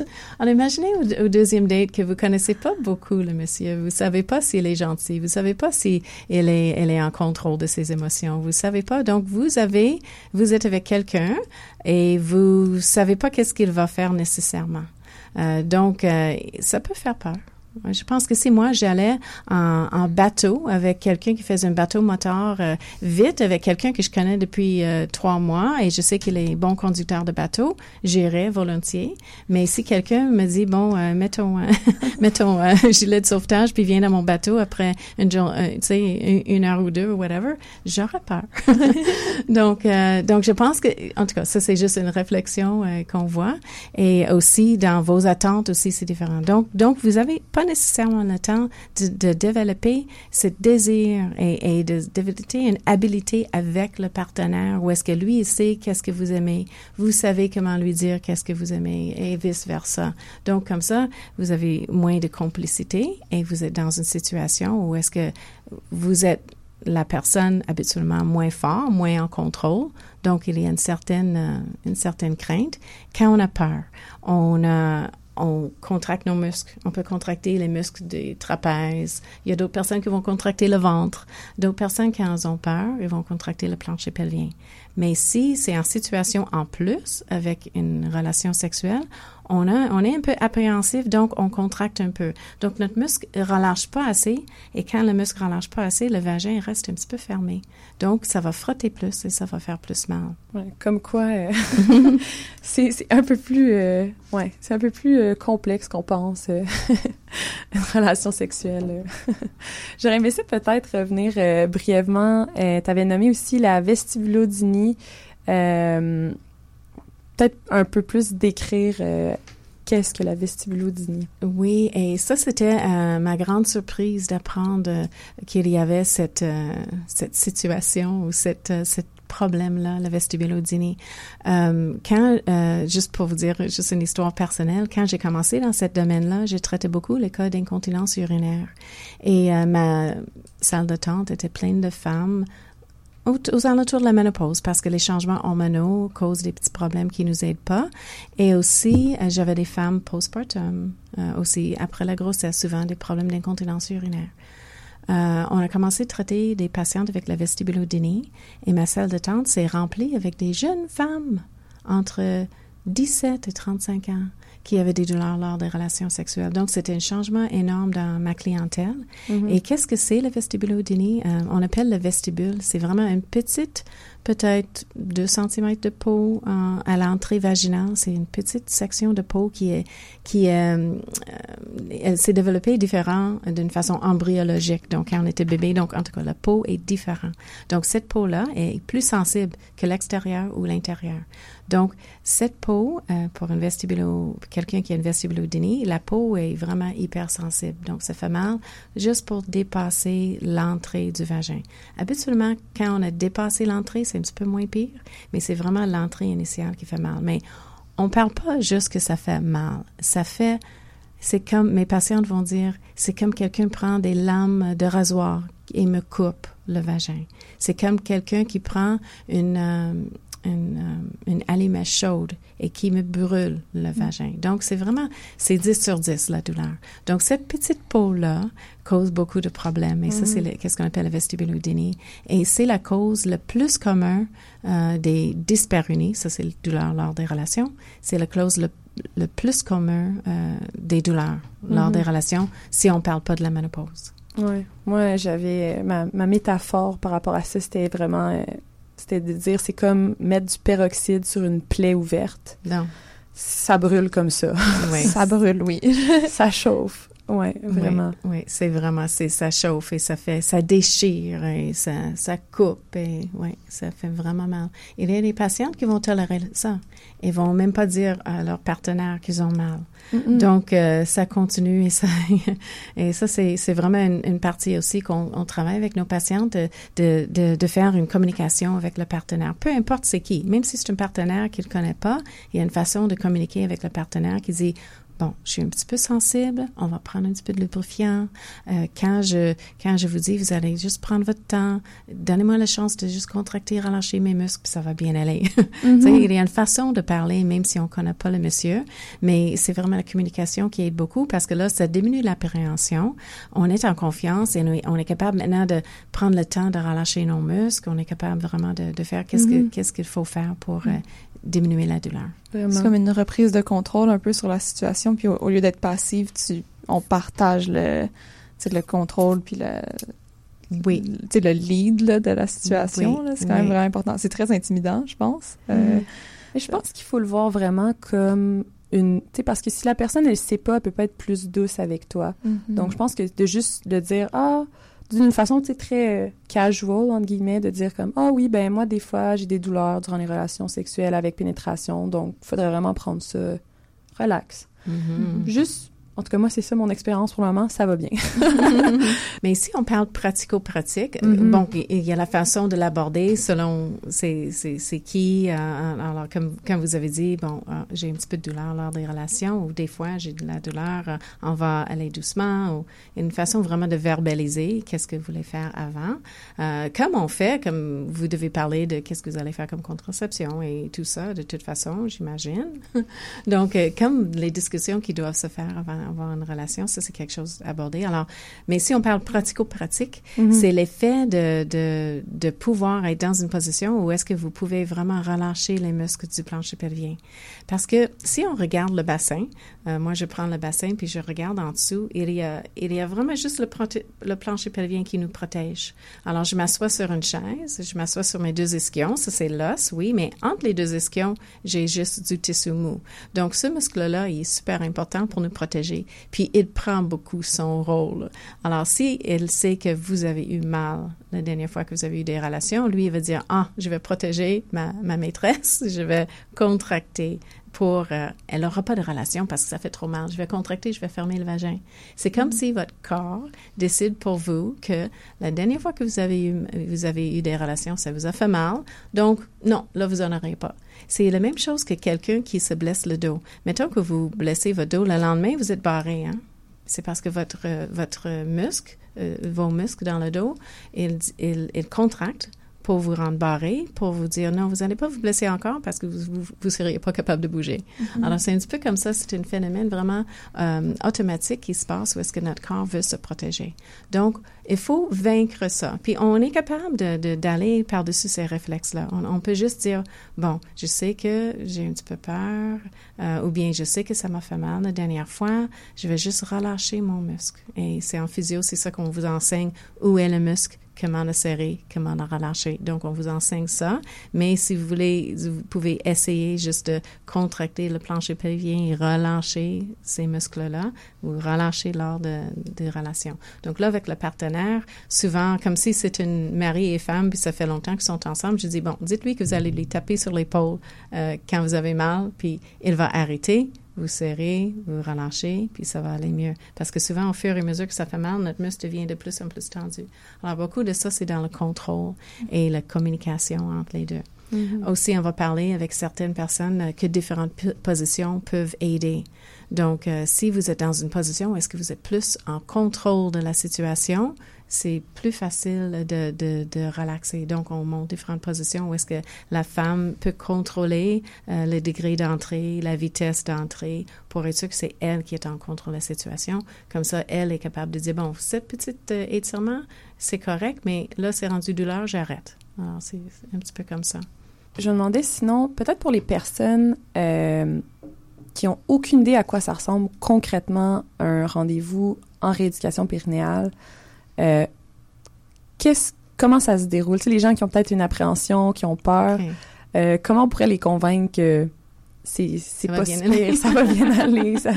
[laughs] Alors imaginez au, deuxième date que vous connaissez pas beaucoup le monsieur, vous savez pas s'il est gentil, vous savez pas si elle est, elle est en contrôle de ses émotions, vous savez pas, donc vous avez, vous êtes avec quelqu'un et vous savez pas qu'est-ce qu'il va faire nécessairement. Euh, donc, euh, ça peut faire peur. Je pense que si moi j'allais en, bateau avec quelqu'un qui faisait un bateau moteur euh, vite, avec quelqu'un que je connais depuis euh, trois mois et je sais qu'il est bon conducteur de bateau, j'irais volontiers. Mais si quelqu'un me dit bon, euh, mets ton [laughs] [laughs] gilet de sauvetage puis viens dans mon bateau après une, heure ou deux ou whatever, j'aurais peur. [laughs] donc, donc je pense que, en tout cas, ça c'est juste une réflexion qu'on voit et aussi dans vos attentes aussi c'est différent. Donc, donc vous avez pas nécessairement le temps de, développer ce désir et, de développer une habilité avec le partenaire où est-ce que lui sait qu'est-ce que vous aimez, vous savez comment lui dire qu'est-ce que vous aimez et vice versa. Donc comme ça, vous avez moins de complicité et vous êtes dans une situation où est-ce que vous êtes la personne habituellement moins fort, moins en contrôle. Donc, il y a une certaine, euh, une certaine crainte. Quand on a peur, on a, on contracte nos muscles. On peut contracter les muscles des trapèzes. Il y a d'autres personnes qui vont contracter le ventre. D'autres personnes, qui ont peur, ils vont contracter le plancher pelvien. Mais si c'est en situation en plus avec une relation sexuelle, on, a, on est un peu appréhensif, donc on contracte un peu. Donc notre muscle ne relâche pas assez, et quand le muscle ne relâche pas assez, le vagin reste un petit peu fermé. Donc ça va frotter plus et ça va faire plus mal. comme quoi, euh, [laughs] c'est un peu plus, euh, ouais, c'est un peu plus euh, complexe qu'on pense [laughs] une relation sexuelle. [laughs] J'aurais aimé ça peut-être revenir brièvement. tu avais nommé aussi la vestibulodynie peut-être un peu plus décrire euh, qu'est-ce que la vestibulodynie. Oui, et ça, c'était euh, ma grande surprise d'apprendre euh, qu'il y avait cette, cette situation ou cette, cette problème-là, la vestibulodynie. quand, juste pour vous dire, juste une histoire personnelle, quand j'ai commencé dans ce domaine-là, j'ai traité beaucoup les cas d'incontinence urinaire. Et ma salle de tente était pleine de femmes aux, alentours de la ménopause parce que les changements hormonaux causent des petits problèmes qui nous aident pas. Et aussi, euh, j'avais des femmes postpartum, euh, aussi après la grossesse, souvent des problèmes d'incontinence urinaire. Euh, on a commencé à traiter des patientes avec la vestibulodynie et ma salle de tente s'est remplie avec des jeunes femmes entre 17 et 35 ans qui avaient des douleurs lors des relations sexuelles. Donc, c'était un changement énorme dans ma clientèle. Mm-hmm. Et qu'est-ce que c'est le vestibulodynie? Euh, on appelle le vestibule. C'est vraiment une petite peut-être 2 cm de peau à l'entrée vaginale. C'est une petite section de peau qui est qui euh, elle s'est développée différent d'une façon embryologique. Donc quand on était bébé, donc en tout cas la peau est différente. Donc cette peau là est plus sensible que l'extérieur ou l'intérieur. Donc cette peau euh, pour une vestibulo quelqu'un qui a une vestibulodynie, la peau est vraiment hypersensible. Donc ça fait mal juste pour dépasser l'entrée du vagin. Habituellement quand on a dépassé l'entrée, c'est un petit peu moins pire, mais c'est vraiment l'entrée initiale qui fait mal. Mais on parle pas juste que ça fait mal. Ça fait, c'est comme, mes patientes vont dire, c'est comme quelqu'un prend des lames de rasoir et me coupe le vagin. C'est comme quelqu'un qui prend une, euh, une, euh, une allumette chaude et qui me brûle le vagin. Donc, c'est vraiment, c'est 10 sur 10, la douleur. Donc, cette petite peau-là cause beaucoup de problèmes. Et ça, c'est mm-hmm. qu'est-ce qu'on appelle la vestibulodynie. Et c'est la cause le plus commun euh, des dyspareunies. Ça, c'est la douleur lors des relations. C'est la cause le, le plus commun euh, des douleurs lors des mm-hmm. relations si on ne parle pas de la ménopause. Oui. Moi, j'avais ma, ma, métaphore par rapport à ça, c'était vraiment euh, c'était de dire, c'est comme mettre du peroxyde sur une plaie ouverte. Non. Ça brûle comme ça. Oui. ça brûle, oui. [laughs] ça chauffe. Ouais, vraiment. Oui, c'est vraiment, c'est, ça chauffe et ça fait, ça déchire et ça, ça coupe et oui, ça fait vraiment mal. Il y a des patientes qui vont tolérer ça. Ils vont même pas dire à leur partenaire qu'ils ont mal. Donc, euh, ça continue et ça, [laughs] et ça, c'est, c'est vraiment une, une, partie aussi qu'on on travaille avec nos patientes de, de, de, faire une communication avec le partenaire. Peu importe c'est qui, même si c'est un partenaire qu'il ne connaît pas, il y a une façon de communiquer avec le partenaire qui dit bon, je suis un petit peu sensible, on va prendre un petit peu de lubrifiant. Euh, quand je quand je vous dis, vous allez juste prendre votre temps, donnez-moi la chance de juste contracter, relâcher mes muscles, puis ça va bien aller. [laughs] Mm-hmm. il y a une façon de parler, même si on connaît pas le monsieur, mais c'est vraiment la communication qui aide beaucoup parce que là, ça diminue l'appréhension. On est en confiance et on est capable maintenant de prendre le temps de relâcher nos muscles. On est capable vraiment de, de faire qu'est-ce mm-hmm. qu'est-ce qu'il faut faire pour mm. euh, diminuer la douleur. C'est comme une reprise de contrôle un peu sur la situation, puis au, lieu d'être passive, tu, on partage le, le contrôle puis le, oui. le, le lead là, de la situation. c'est quand même vraiment important. C'est très intimidant, je pense. Euh, Mais je pense qu'il faut le voir vraiment comme une... Tu sais, parce que si la personne, elle sait pas, elle peut pas être plus douce avec toi. Mm-hmm. Donc, je pense que de juste de dire « Ah, d'une façon très euh, casual entre guillemets de dire comme ah oui ben moi des fois j'ai des douleurs durant les relations sexuelles avec pénétration donc il faudrait vraiment prendre ça relax mm-hmm. juste en tout cas, moi, c'est ça mon expérience pour le moment, ça va bien. [laughs] [laughs] Mais ici, on parle pratico-pratique. Mm-hmm. Bon, il y a la façon de l'aborder selon c'est, c'est, qui. Euh, alors, comme, comme vous avez dit, bon, euh, j'ai un petit peu de douleur lors des relations ou des fois, j'ai de la douleur, euh, on va aller doucement ou une façon vraiment de verbaliser qu'est-ce que vous voulez faire avant. comme on fait, comme vous devez parler de qu'est-ce que vous allez faire comme contraception et tout ça, de toute façon, j'imagine. [laughs] Donc, comme les discussions qui doivent se faire avant avoir une relation, ça c'est quelque chose à aborder. Alors, mais si on parle pratico-pratique, mm-hmm. c'est l'effet de, de, de pouvoir être dans une position où est-ce que vous pouvez vraiment relâcher les muscles du plancher pelvien. Parce que si on regarde le bassin, euh, moi je prends le bassin puis je regarde en dessous, il y a, il y a vraiment juste le, le plancher pelvien qui nous protège. Alors je m'assois sur une chaise, je m'assois sur mes deux ischions, ça c'est l'os, oui, mais entre les deux ischions, j'ai juste du tissu mou. Donc ce muscle-là, il est super important pour nous protéger puis il prend beaucoup son rôle. Alors, si il sait que vous avez eu mal la dernière fois que vous avez eu des relations, lui, il va dire, ah, je vais protéger ma, ma maîtresse, je vais contracter pour... Euh, elle n'aura pas de relation parce que ça fait trop mal. Je vais contracter, je vais fermer le vagin. C'est comme mm-hmm. si votre corps décide pour vous que la dernière fois que vous avez eu, vous avez eu des relations, ça vous a fait mal. Donc, non, là, vous n'en aurez pas. C'est la même chose que quelqu'un qui se blesse le dos. Mettons que vous blessez votre dos, le lendemain, vous êtes barré, hein? C'est parce que votre, votre muscle, euh, vos muscles dans le dos, ils, ils, ils contractent pour vous rendre barré, pour vous dire non, vous n'allez pas vous blesser encore parce que vous ne seriez pas capable de bouger. Mm-hmm. Alors, c'est un petit peu comme ça, c'est un phénomène vraiment euh, automatique qui se passe où est-ce que notre corps veut se protéger. Donc, il faut vaincre ça. Puis, on est capable de, d'aller par-dessus ces réflexes-là. On, peut juste dire, bon, je sais que j'ai un petit peu peur, euh, ou bien je sais que ça m'a fait mal la dernière fois, je vais juste relâcher mon muscle. Et c'est en physio, c'est ça qu'on vous enseigne, où est le muscle, comment le serrer, comment le relâcher. Donc, on vous enseigne ça. Mais si vous voulez, vous pouvez essayer juste de contracter le plancher pelvien et relâcher ces muscles-là ou relâcher lors de, des relations. Donc là, avec le partenaire, souvent, comme si c'est une mari et femme, puis ça fait longtemps qu'ils sont ensemble, je dis, bon, dites-lui que vous allez lui taper sur l'épaule euh, quand vous avez mal, puis il va arrêter vous serrez, vous relâchez, puis ça va aller mieux. Parce que souvent, au fur et à mesure que ça fait mal, notre muscle devient de plus en plus tendu. Alors, beaucoup de ça, c'est dans le contrôle et la communication entre les deux. Mm-hmm. Aussi, on va parler avec certaines personnes que différentes positions peuvent aider. Donc, euh, si vous êtes dans une position, est-ce que vous êtes plus en contrôle de la situation? C'est plus facile de, de, de, relaxer. Donc, on monte différentes positions où est-ce que la femme peut contrôler euh, le degré d'entrée, la vitesse d'entrée, pour être sûr que c'est elle qui est en contrôle de la situation. Comme ça, elle est capable de dire, bon, cette petite euh, étirement, c'est correct, mais là, c'est rendu douleur, j'arrête. Alors, c'est un petit peu comme ça. Je me demandais sinon, peut-être pour les personnes euh, qui ont aucune idée à quoi ça ressemble concrètement un rendez-vous en rééducation périnéale, euh, qu'est-ce, comment ça se déroule? Tu les gens qui ont peut-être une appréhension, qui ont peur, euh, comment on pourrait les convaincre que c'est, c'est possible, ça va bien [laughs] aller, ça,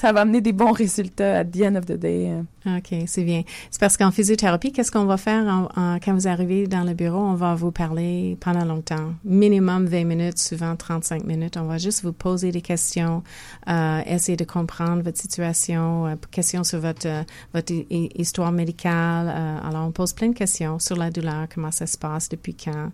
ça va amener des bons résultats at the end of the day. OK, c'est bien. C'est parce qu'en physiothérapie, qu'est-ce qu'on va faire en, quand vous arrivez dans le bureau? On va vous parler pendant longtemps. Minimum 20 minutes, souvent 35 minutes. On va juste vous poser des questions, euh, essayer de comprendre votre situation, euh, questions sur votre, euh, votre histoire médicale. Euh, alors, on pose plein de questions sur la douleur, comment ça se passe, depuis quand.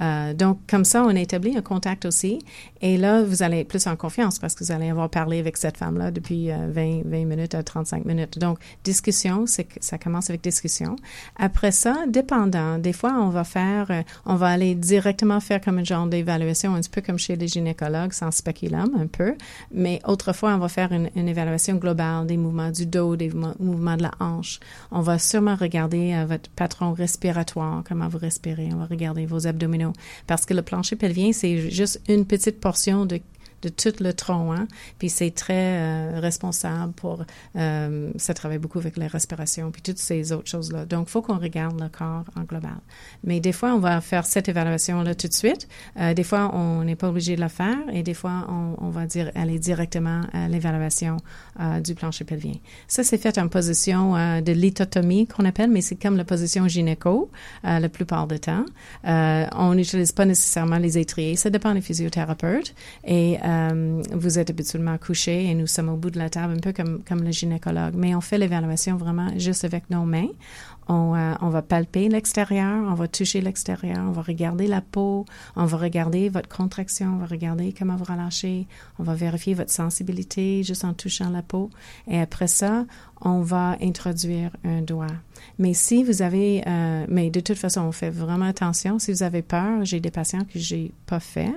Euh, donc, comme ça, on établit un contact aussi. Et là, vous allez être plus en confiance parce que vous allez avoir parlé avec cette femme-là depuis 20, 20 minutes à 35 minutes. Donc, discussion c'est ça commence avec discussion. Après ça, dépendant, des fois, on va faire, euh, on va aller directement faire comme un genre d'évaluation, un petit peu comme chez les gynécologues, sans spéculum, un peu. Mais autrefois, on va faire une, évaluation globale des mouvements du dos, des mouvements de la hanche. On va sûrement regarder euh, votre patron respiratoire, comment vous respirez. On va regarder vos abdominaux. Parce que le plancher pelvien, c'est juste une petite portion de de tout le tronc. Hein? Puis c'est très euh, responsable pour... Euh, ça travaille beaucoup avec la respiration, puis toutes ces autres choses-là. Donc, il faut qu'on regarde le corps en global. Mais des fois, on va faire cette évaluation-là tout de suite. Euh, des fois, on n'est pas obligé de la faire. Et des fois, on, va dire aller directement à l'évaluation du plancher pelvien. Ça, c'est fait en position de lithotomie qu'on appelle, mais c'est comme la position gynéco la plupart du temps. on n'utilise pas nécessairement les étriers. Ça dépend des physiothérapeutes. Et vous êtes habituellement couché et nous sommes au bout de la table, un peu comme, comme le gynécologue. Mais on fait l'évaluation vraiment juste avec nos mains. On, euh, on va palper l'extérieur, on va toucher l'extérieur, on va regarder la peau, on va regarder votre contraction, on va regarder comment vous relâchez, on va vérifier votre sensibilité juste en touchant la peau. Et après ça, on va introduire un doigt. Mais si vous avez, euh, mais de toute façon, on fait vraiment attention. Si vous avez peur, j'ai des patients que j'ai pas fait,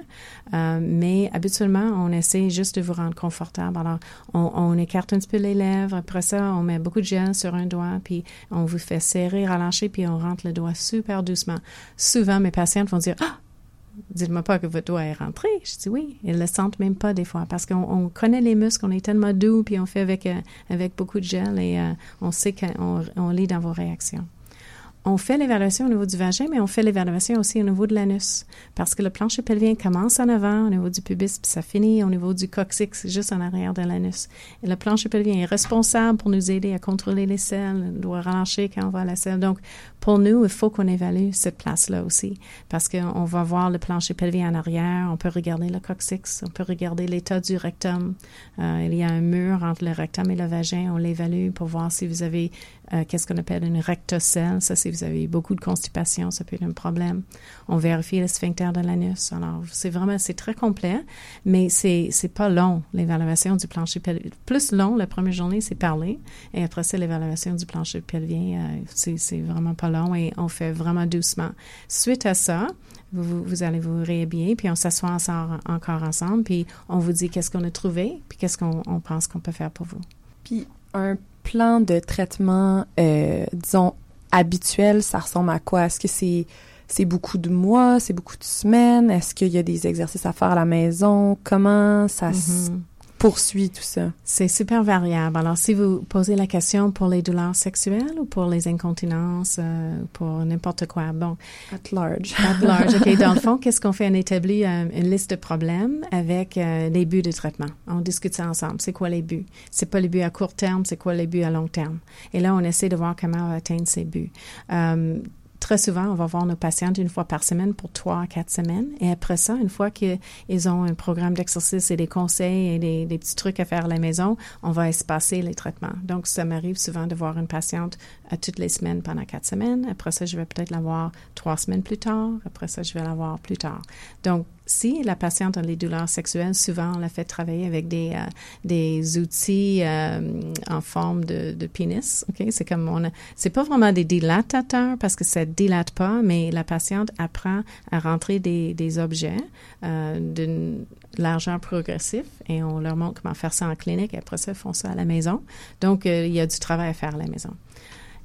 euh, mais habituellement, on essaie juste de vous rendre confortable. Alors, on, on, écarte un petit peu les lèvres. Après ça, on met beaucoup de gel sur un doigt, puis on vous fait serrer, relâcher, puis on rentre le doigt super doucement. Souvent, mes patientes vont dire, ah, dites-moi pas que votre doigt est rentré. Je dis oui. Ils le sentent même pas des fois parce qu'on connaît les muscles, on est tellement doux, puis on fait avec, euh, beaucoup de gel et euh, on sait qu'on on lit dans vos réactions on fait l'évaluation au niveau du vagin, mais on fait l'évaluation aussi au niveau de l'anus. Parce que le plancher pelvien commence en avant, au niveau du pubis, puis ça finit au niveau du coccyx, juste en arrière de l'anus. Et le plancher pelvien est responsable pour nous aider à contrôler les selles, doit relâcher quand on va à la selle. Donc, pour nous, il faut qu'on évalue cette place-là aussi. Parce qu'on va voir le plancher pelvien en arrière, on peut regarder le coccyx, on peut regarder l'état du rectum. Euh, il y a un mur entre le rectum et le vagin, on l'évalue pour voir si vous avez euh, qu'est-ce qu'on appelle une rectocèle. Ça, si vous avez beaucoup de constipation, ça peut être un problème. On vérifie le sphincter de l'anus. Alors, c'est vraiment, c'est très complet, mais c'est, c'est pas long, l'évaluation du plancher pelvien. Plus long, la première journée, c'est parler. Et après ça, l'évaluation du plancher pelvien, euh, c'est, c'est vraiment pas long et on fait vraiment doucement. Suite à ça, vous, vous, allez vous réhabiller, puis on s'assoit encore ensemble, puis on vous dit qu'est-ce qu'on a trouvé, puis qu'est-ce qu'on on pense qu'on peut faire pour vous. Puis un plan de traitement, euh, disons, habituel, ça ressemble à quoi? Est-ce que c'est c'est beaucoup de mois, c'est beaucoup de semaines? Est-ce qu'il y a des exercices à faire à la maison? Comment ça se mm-hmm poursuit tout ça? C'est super variable. Alors, si vous posez la question pour les douleurs sexuelles ou pour les incontinences, euh, pour n'importe quoi, bon. At large. At large. [laughs] OK. Dans le fond, qu'est-ce qu'on fait? On établit euh, une liste de problèmes avec euh, les buts de traitement. On discute ça ensemble. C'est quoi les buts? C'est pas les buts à court terme, c'est quoi les buts à long terme? Et là, on essaie de voir comment atteindre ces buts. Très souvent, on va voir nos patientes une fois par semaine pour trois à quatre semaines. Et après ça, une fois qu'ils ont un programme d'exercice et des conseils et des, petits trucs à faire à la maison, on va espacer les traitements. Donc, ça m'arrive souvent de voir une patiente à toutes les semaines pendant quatre semaines. Après ça, je vais peut-être la voir trois semaines plus tard. Après ça, je vais la voir plus tard. Donc, si la patiente a des douleurs sexuelles, souvent on la fait travailler avec des, euh, des outils euh, en forme de, de pénis. Ok, c'est comme on c'est pas vraiment des dilatateurs parce que ça dilate pas, mais la patiente apprend à rentrer des, des objets euh, d'une largeur progressive et on leur montre comment faire ça en clinique. Et après ça, ils font ça à la maison. Donc il y a du travail à faire à la maison.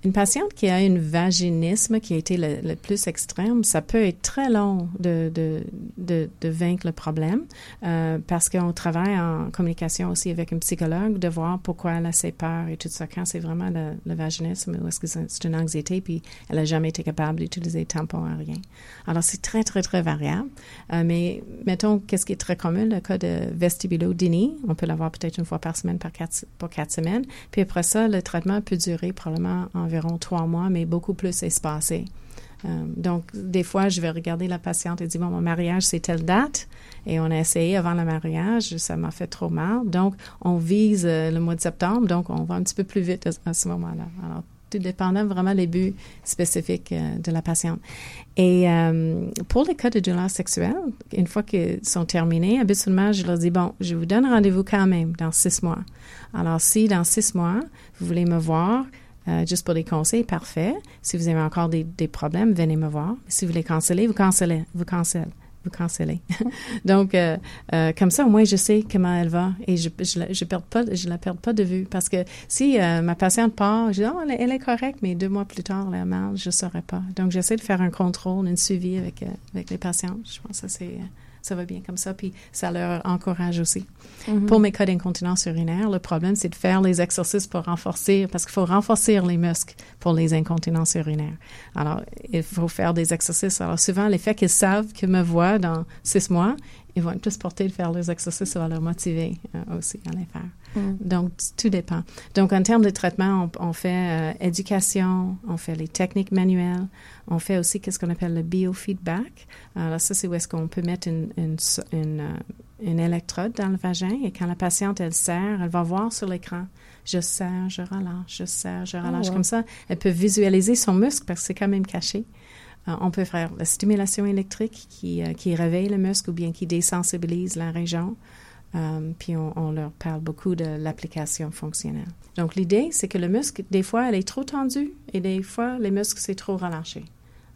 Une patiente qui a un vaginisme qui a été le, plus extrême, ça peut être très long de, de, de, vaincre le problème euh, parce qu'on travaille en communication aussi avec un psychologue de voir pourquoi elle a ses peurs et tout ça. Quand c'est vraiment le, le vaginisme ou est-ce que c'est une anxiété puis elle n'a jamais été capable d'utiliser tampon à rien. Alors, c'est très, très, très variable. Euh, mais mettons, qu'est-ce qui est très commun, le cas de vestibulodynie, on peut l'avoir peut-être une fois par semaine par quatre, pour quatre semaines. Puis après ça, le traitement peut durer probablement environ trois mois, mais beaucoup plus espacé. Euh, donc, des fois, je vais regarder la patiente et dire, bon, mon mariage, c'est telle date, et on a essayé avant le mariage, ça m'a fait trop mal. Donc, on vise euh, le mois de septembre, donc on va un petit peu plus vite à, ce moment-là. Alors, tout dépendant vraiment des buts spécifiques euh, de la patiente. Et pour les cas de douleurs sexuelles, une fois qu'ils sont terminés, habituellement, je leur dis, bon, je vous donne rendez-vous quand même dans six mois. Alors, si dans six mois, vous voulez me voir, euh, juste pour des conseils, parfait. Si vous avez encore des, des problèmes, venez me voir. Si vous voulez canceller, vous cancellez, vous cancellez vous cancellez. [laughs] Donc, euh, euh, comme ça, au moins, je sais comment elle va et je je, la, je perds pas, je la perds pas de vue parce que si euh, ma patiente part, je dis oh, elle, est correcte, mais deux mois plus tard, elle a mal, je saurais pas. Donc, j'essaie de faire un contrôle, un suivi avec euh, avec les patients. Je pense que c'est ça va bien comme ça, puis ça leur encourage aussi. Mm-hmm. Pour mes cas d'incontinence urinaire, le problème, c'est de faire les exercices pour renforcer, parce qu'il faut renforcer les muscles pour les incontinences urinaires. Alors, il faut faire des exercices. Alors, souvent, l'effet qu'ils savent qu'ils me voient dans six mois, ils vont être plus portés de faire les exercices, ça va leur motiver euh, aussi à les faire. Mm. Donc, tout dépend. Donc, en termes de traitement, on, on fait euh, éducation, on fait les techniques manuelles, on fait aussi qu'est-ce qu'on appelle le biofeedback. Alors, ça, c'est où est-ce qu'on peut mettre une, une, une, euh, une, électrode dans le vagin et quand la patiente, elle serre, elle va voir sur l'écran, je serre, je relâche, je serre, je relâche. Oh, wow. Comme ça, elle peut visualiser son muscle parce que c'est quand même caché. Euh, on peut faire la stimulation électrique qui, euh, qui réveille le muscle ou bien qui désensibilise la région. Um, puis on, on, leur parle beaucoup de l'application fonctionnelle. Donc l'idée, c'est que le muscle, des fois, elle est trop tendue et des fois, les muscles, c'est trop relâché.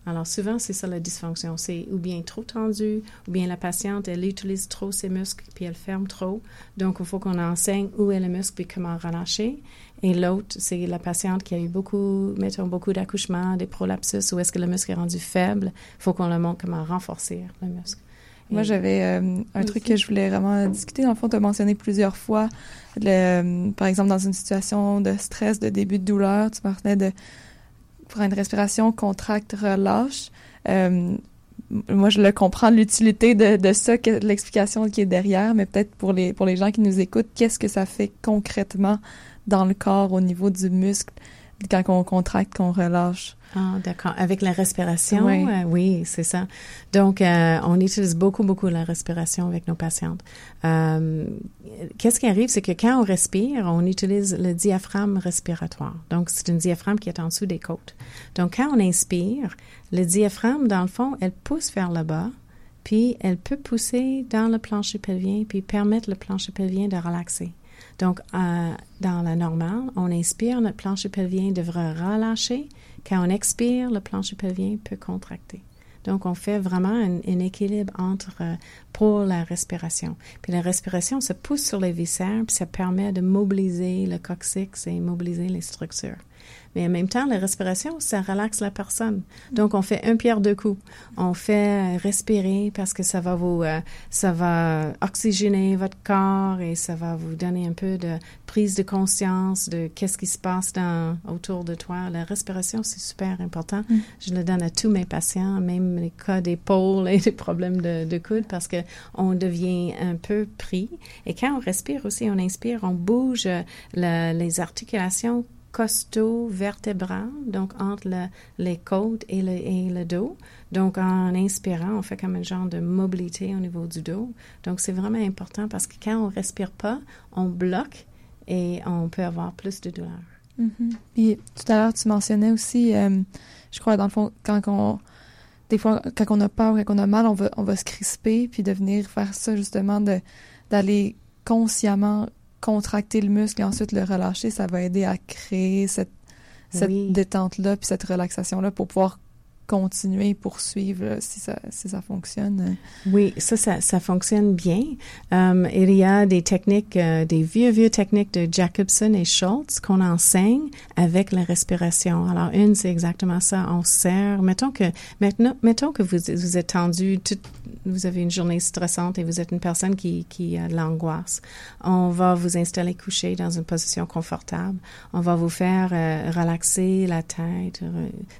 Alors souvent, c'est ça la dysfonction. C'est ou bien trop tendu, ou bien la patiente, elle utilise trop ses muscles, puis elle ferme trop. Donc, il faut qu'on enseigne où est le muscle, puis comment relâcher. Et l'autre, c'est la patiente qui a eu beaucoup, mettons, beaucoup d'accouchements, des prolapsus, où est-ce que le muscle est rendu faible. Il faut qu'on le montre comment renforcer le muscle. Moi, j'avais euh, un truc que je voulais vraiment discuter. Dans le fond, tu as mentionné plusieurs fois, le, euh, par exemple, dans une situation de stress, de début de douleur, tu parlais de pour une respiration contracte, relâche. Euh, moi, je le comprends, l'utilité de, de ça, que, l'explication qui est derrière, mais peut-être pour les, pour les gens qui nous écoutent, qu'est-ce que ça fait concrètement dans le corps au niveau du muscle? Quand on contracte, qu'on relâche? Ah, d'accord. Avec la respiration, oui, euh, oui c'est ça. Donc, euh, on utilise beaucoup, beaucoup la respiration avec nos patientes. Euh, Qu'est-ce qui arrive, c'est que quand on respire, on utilise le diaphragme respiratoire. Donc, c'est une diaphragme qui est en dessous des côtes. Donc, quand on inspire, le diaphragme, dans le fond, elle pousse vers le bas, puis elle peut pousser dans le plancher pelvien, puis permettre le plancher pelvien de relaxer. Donc, euh, dans la normale, on inspire, notre plancher pelvien devrait relâcher. Quand on expire, le plancher pelvien peut contracter. Donc, on fait vraiment un, un équilibre entre euh, pour la respiration. Puis la respiration se pousse sur les viscères, puis ça permet de mobiliser le coccyx et mobiliser les structures. Mais en même temps, la respiration, ça relaxe la personne. Donc, on fait un pierre deux coups. On fait respirer parce que ça va vous, euh, ça va oxygéner votre corps et ça va vous donner un peu de prise de conscience de qu'est-ce qui se passe dans, autour de toi. La respiration, c'est super important. Mm. Je le donne à tous mes patients, même les cas d'épaule et des problèmes de, de coude parce que on devient un peu pris. Et quand on respire aussi, on inspire, on bouge le, les articulations costaud vertébral, donc entre le, les côtes et le, et le dos. Donc, en inspirant, on fait comme un genre de mobilité au niveau du dos. Donc, c'est vraiment important parce que quand on respire pas, on bloque et on peut avoir plus de douleur. Mm -hmm. Puis, tout à l'heure, tu mentionnais aussi, euh, je crois, dans le fond, quand on, des fois, quand on a peur, quand on a mal, on va, on va se crisper, puis de venir faire ça, justement, d'aller consciemment contracter le muscle et ensuite le relâcher, ça va aider à créer cette, cette oui. détente-là, puis cette relaxation-là pour pouvoir continuer, poursuivre si ça, si ça fonctionne. Oui, ça, ça, ça fonctionne bien. Il y a des techniques, euh, des vieux, vieux techniques de Jacobson et Schultz qu'on enseigne avec la respiration. Alors, une, c'est exactement ça. On serre. Mettons que, maintenant, mettons que vous, êtes tendu, tout, vous avez une journée stressante et vous êtes une personne qui, qui a de l'angoisse. On va vous installer couché dans une position confortable. On va vous faire euh, relaxer la tête,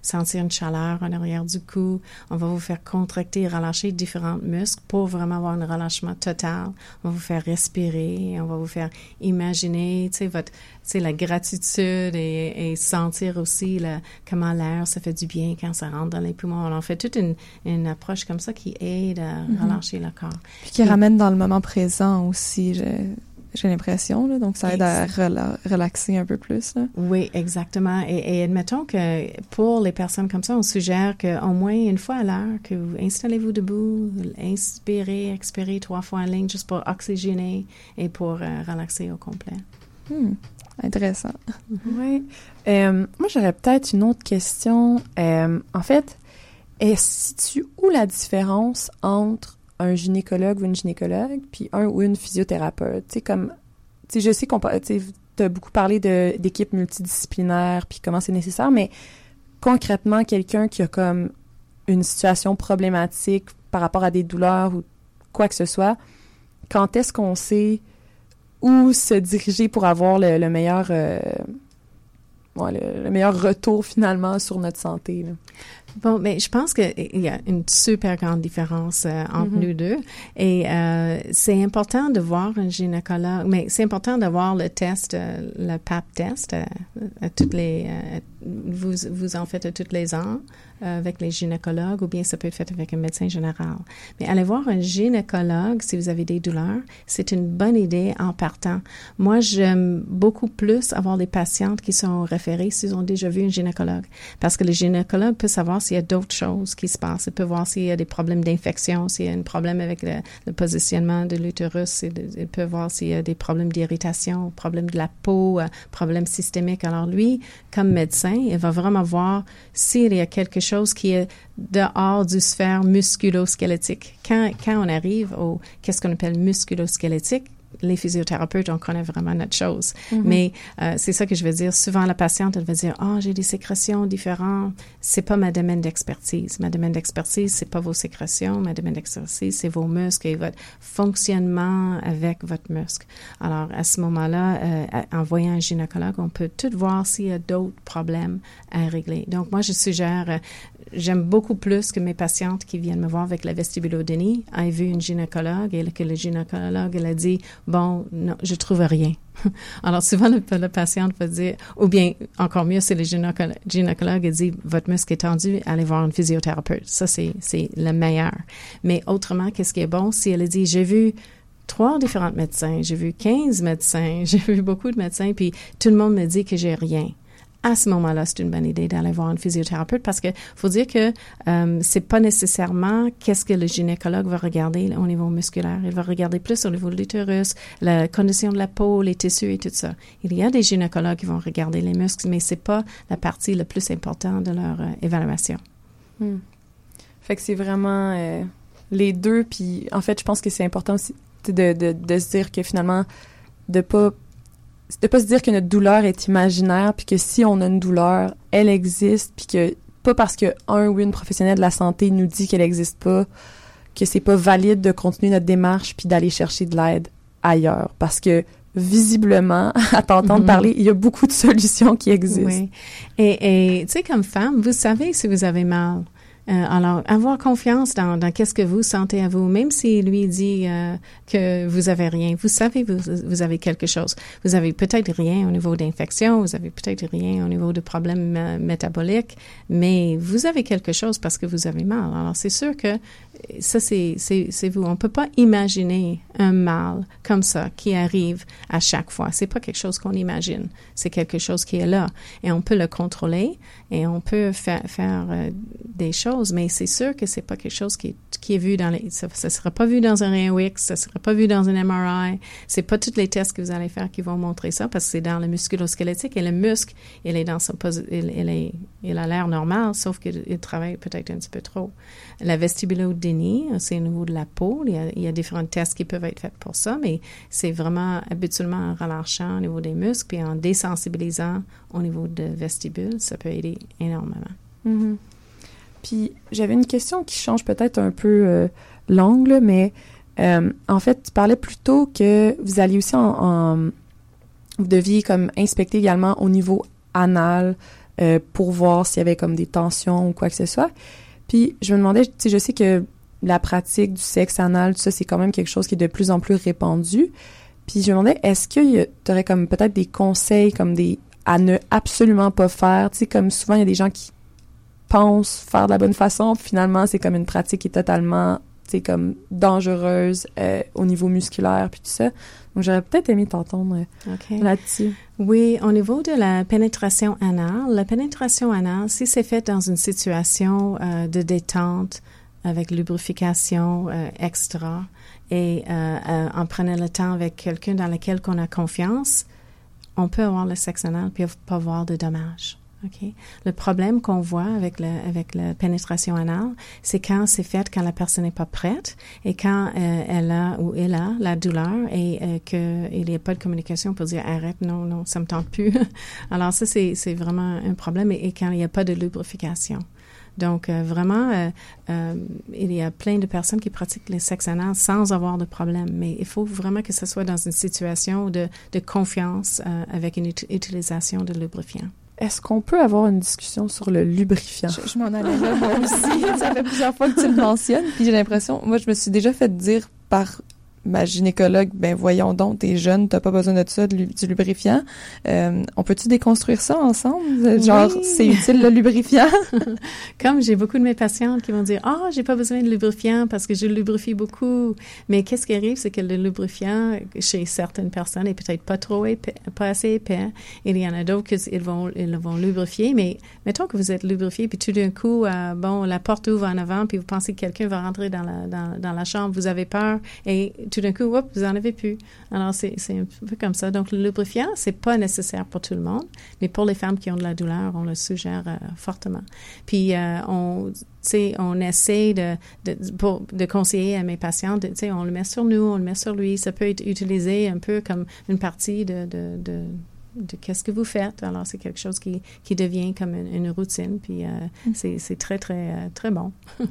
sentir une chaleur arrière du cou. On va vous faire contracter et relâcher différents muscles pour vraiment avoir un relâchement total. On va vous faire respirer. On va vous faire imaginer, tu sais, votre, tu la gratitude et, sentir aussi le, comment l'air, ça fait du bien quand ça rentre dans les poumons. On fait toute une, une approche comme ça qui aide à mm-hmm. relâcher le corps. Puis qui ramène dans le moment présent aussi j'ai l'impression. Donc, ça aide à relaxer un peu plus. Là. Oui, exactement. Et, admettons que pour les personnes comme ça, on suggère qu'au moins une fois à l'heure, que vous installez-vous debout, inspirez, expirez trois fois en ligne juste pour oxygéner et pour euh, relaxer au complet. Hmm. Intéressant. Oui. Euh, moi, j'aurais peut-être une autre question. Euh, en fait, est-ce tu où la différence entre un gynécologue ou une gynécologue, puis un ou une physiothérapeute. Tu comme, tu je sais qu'on tu as beaucoup parlé d'équipes multidisciplinaires, puis comment c'est nécessaire, mais concrètement, quelqu'un qui a comme une situation problématique par rapport à des douleurs ou quoi que ce soit, quand est-ce qu'on sait où se diriger pour avoir le, meilleur euh, le, meilleur retour finalement sur notre santé. Bon, mais je pense qu'il y a une super grande différence euh, entre mm-hmm. nous deux. Et euh, c'est important de voir un gynécologue, mais c'est important d'avoir le test, euh, le PAP test, à toutes les, vous, vous en faites tous les ans. Euh, avec les gynécologues ou bien ça peut être fait avec un médecin général. Mais allez voir un gynécologue si vous avez des douleurs, c'est une bonne idée en partant. Moi, j'aime beaucoup plus avoir des patientes qui sont référées s'ils ont déjà vu un gynécologue parce que le gynécologue peut savoir s'il y a d'autres choses qui se passent. Il peut voir s'il y a des problèmes d'infection, s'il y a un problème avec le, positionnement de l'utérus, il peut voir s'il y a des problèmes d'irritation, problèmes de la peau, euh, problèmes systémiques. Alors lui, comme médecin, il va vraiment voir s'il y a quelque chose qui est dehors du sphère musculo-squelettique. Quand, quand on arrive au qu'est-ce qu'on appelle musculo-squelettique, les physiothérapeutes, on connaît vraiment notre chose. Mm-hmm. Mais euh, c'est ça que je veux dire. Souvent, la patiente, elle va dire, ah, oh, j'ai des sécrétions différentes. C'est pas ma domaine d'expertise. Ma domaine d'expertise, c'est pas vos sécrétions. Ma domaine d'expertise, c'est vos muscles et votre fonctionnement avec votre muscle. Alors, à ce moment-là, euh, en voyant un gynécologue, on peut tout voir s'il y a d'autres problèmes à régler. Donc, moi, je suggère euh, j'aime beaucoup plus que mes patientes qui viennent me voir avec la vestibulodynie aient vu une gynécologue et que le gynécologue elle a dit bon non je trouve rien. [laughs] Alors souvent la, patiente va dire ou bien encore mieux c'est le gynécologue, dit votre muscle est tendu allez voir une physiothérapeute. Ça c'est c'est le meilleur. Mais autrement qu'est-ce qui est bon? Si elle a dit j'ai vu trois différents médecins j'ai vu 15 médecins [laughs] j'ai vu beaucoup de médecins puis tout le monde me dit que j'ai rien à ce moment-là, c'est une bonne idée d'aller voir un physiothérapeute parce que faut dire que euh, c'est pas nécessairement qu'est-ce que le gynécologue va regarder au niveau musculaire. Il va regarder plus au niveau de l'utérus, la condition de la peau, les tissus et tout ça. Il y a des gynécologues qui vont regarder les muscles, mais c'est pas la partie la plus importante de leur euh, évaluation. Hmm. Fait que c'est vraiment euh, les deux. Puis en fait, je pense que c'est important aussi de, de, de se dire que finalement de pas de pas se dire que notre douleur est imaginaire, puis que si on a une douleur, elle existe, puis que pas parce que un ou une professionnelle de la santé nous dit qu'elle n'existe pas, que c'est pas valide de continuer notre démarche puis d'aller chercher de l'aide ailleurs, parce que visiblement, [laughs] à t'entendre mm-hmm. parler, il y a beaucoup de solutions qui existent. Oui. Et, et tu sais, comme femme, vous savez si vous avez mal. Euh, alors, avoir confiance dans, dans qu'est-ce que vous sentez à vous, même si lui dit euh, que vous avez rien, vous savez vous, vous avez quelque chose. Vous avez peut-être rien au niveau d'infection, vous avez peut-être rien au niveau de problèmes euh, métaboliques, mais vous avez quelque chose parce que vous avez mal. Alors, c'est sûr que ça, c'est, c'est, vous. On peut pas imaginer un mal comme ça qui arrive à chaque fois. C'est pas quelque chose qu'on imagine. C'est quelque chose qui est là. Et on peut le contrôler et on peut faire, faire des choses mais c'est sûr que c'est pas quelque chose qui est, vu dans les, ça, ça sera pas vu dans un RAWX, ça sera pas vu dans un MRI. C'est pas tous les tests que vous allez faire qui vont montrer ça parce que c'est dans le musculo-squelettique et le muscle, il est dans son, il, a l'air normal, sauf qu'il travaille peut-être un petit peu trop. La vestibulodynie, c'est au niveau de la peau. Il y, a, différents tests qui peuvent être faits pour ça, mais c'est vraiment habituellement en relâchant au niveau des muscles puis en désensibilisant au niveau de vestibule, ça peut aider énormément. Mhm. Puis j'avais une question qui change peut-être un peu euh, l'angle, mais euh, en fait, tu parlais plutôt que vous alliez aussi en, vous deviez comme inspecter également au niveau anal euh, pour voir s'il y avait comme des tensions ou quoi que ce soit. Puis je me demandais, tu sais, je sais que la pratique du sexe anal, tout ça, c'est quand même quelque chose qui est de plus en plus répandu. Puis je me demandais, est-ce que tu aurais comme peut-être des conseils, comme des à ne absolument pas faire? Tu sais, comme souvent, il y a des gens qui pensent faire de la bonne façon, puis finalement, c'est comme une pratique qui est totalement, tu sais, comme dangereuse euh, au niveau musculaire, puis tout ça. Donc, j'aurais peut-être aimé t'entendre euh, là-dessus. Oui, au niveau de la pénétration anale, la pénétration anale, si c'est fait dans une situation euh, de détente avec lubrification euh, extra et euh, euh, en prenant le temps avec quelqu'un dans lequel on a confiance, on peut avoir le sexe anal puis pas avoir de dommages. OK? Le problème qu'on voit avec, le, avec la pénétration anale, c'est quand c'est fait quand la personne n'est pas prête et quand euh, elle a ou elle a la douleur et euh, qu'il n'y a pas de communication pour dire arrête, non, non, ça me tente plus. [laughs] Alors ça, c'est, vraiment un problème et, quand il n'y a pas de lubrification. Donc, euh, vraiment, euh, euh, il y a plein de personnes qui pratiquent le sexe anal sans avoir de problème, mais il faut vraiment que ce soit dans une situation de, de confiance avec une ut- utilisation de lubrifiant. Est-ce qu'on peut avoir une discussion sur le lubrifiant? Je, je m'en allais là, moi [laughs] aussi. Ça fait plusieurs fois que tu le mentionnes. Puis j'ai l'impression, moi, je me suis déjà fait dire par ma gynécologue, ben voyons donc, t'es jeune, t'as pas besoin de ça, du lubrifiant. Euh, on peut-tu déconstruire ça ensemble? Genre, Oui. c'est utile le lubrifiant? [laughs] Comme j'ai beaucoup de mes patientes qui vont dire ah j'ai pas besoin de lubrifiant parce que je lubrifie beaucoup, mais qu'est-ce qui arrive c'est que le lubrifiant chez certaines personnes est peut-être pas trop épais, pas assez épais. Il y en a d'autres qui ils vont ils vont lubrifier, mais mettons que vous êtes lubrifié puis tout d'un coup euh, bon la porte ouvre en avant puis vous pensez que quelqu'un va rentrer dans la dans, dans la chambre, vous avez peur et tout d'un coup hop vous en avez plus. Alors c'est un peu comme ça. Donc le lubrifiant c'est pas nécessaire pour tout le monde, mais pour les femmes qui ont de la douleur on le suggère euh, fortement. Puis euh, on, on essaie de, de, pour, de conseiller à mes patientes, de- on le met sur nous, on le met sur lui. Ça peut être utilisé un peu comme une partie de, de, de, qu'est-ce que vous faites. Alors, c'est quelque chose qui, qui devient comme une, une routine. Puis, euh, c'est, c'est très, très, euh, très bon. Il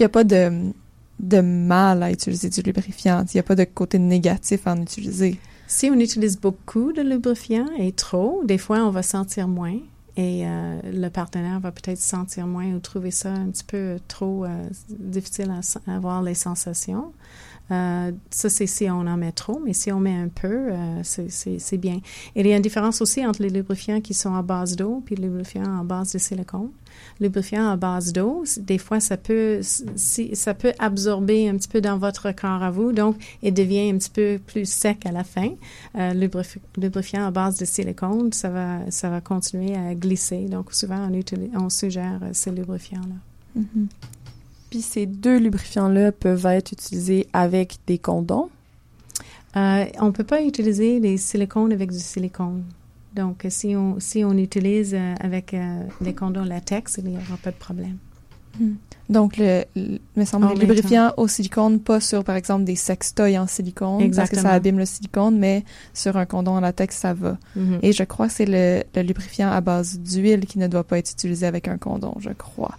n'y a pas de, de mal à utiliser du lubrifiant. Il n'y a pas de côté négatif à en utiliser. Si on utilise beaucoup de lubrifiant et trop, des fois, on va sentir moins. Et euh, le partenaire va peut-être sentir moins ou trouver ça un petit peu trop euh, difficile à, avoir les sensations. Euh, ça, c'est si on en met trop, mais si on met un peu, euh, c'est- bien. Il y a une différence aussi entre les lubrifiants qui sont à base d'eau puis les lubrifiants en base de silicone. Lubrifiant à base d'eau, des fois, ça peut, ça peut absorber un petit peu dans votre corps à vous, donc il devient un petit peu plus sec à la fin. Euh, lubrifi- lubrifiant à base de silicone, ça va, ça va continuer à glisser. Donc, souvent, on, suggère ces lubrifiants-là. Puis ces deux lubrifiants-là peuvent être utilisés avec des condoms. Euh, on peut pas utiliser les silicones avec du silicone. Donc, euh, si on, si on utilise euh, avec euh, des condoms latex, il n'y aura pas de problème. Donc, le, le- me semble, En les lubrifiants au silicone, pas sur, par exemple, des sextoys en silicone, parce que ça abîme le silicone, mais sur un condom en latex, ça va. Mhm. Et je crois que c'est le, le lubrifiant à base d'huile qui ne doit pas être utilisé avec un condom, je crois.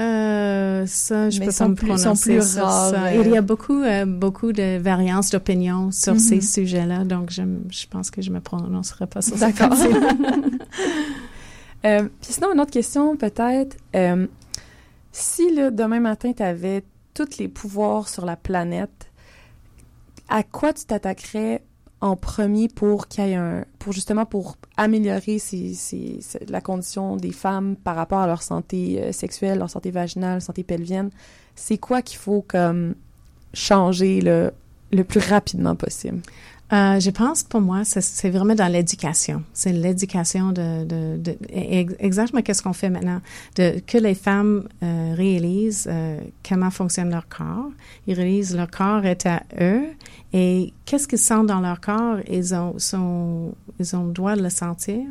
Euh, ça, je Mais peux pas me plus- prononcer sont plus sur rares, ça. euh. Il y a beaucoup, euh, beaucoup de variances d'opinion sur Mhm. ces sujets-là, donc je, pense que je me prononcerai pas sur ça. D'accord. [laughs] Euh, puis sinon, une autre question peut-être. Si là, demain matin, tu avais tous les pouvoirs sur la planète, à quoi tu t'attaquerais en premier pour qu'il y ait un, pour justement pour améliorer la condition des femmes par rapport à leur santé euh, sexuelle, leur santé vaginale, santé pelvienne, c'est quoi qu'il faut comme changer le, le plus rapidement possible? Euh, je pense pour moi, c'est vraiment dans l'éducation. C'est l'éducation de, de, de, exactement qu'est-ce qu'on fait maintenant, de que les femmes euh, réalisent euh, comment fonctionne leur corps. Ils réalisent leur corps est à eux et qu'est-ce qu'ils sentent dans leur corps, ils ont, ils ont le droit de le sentir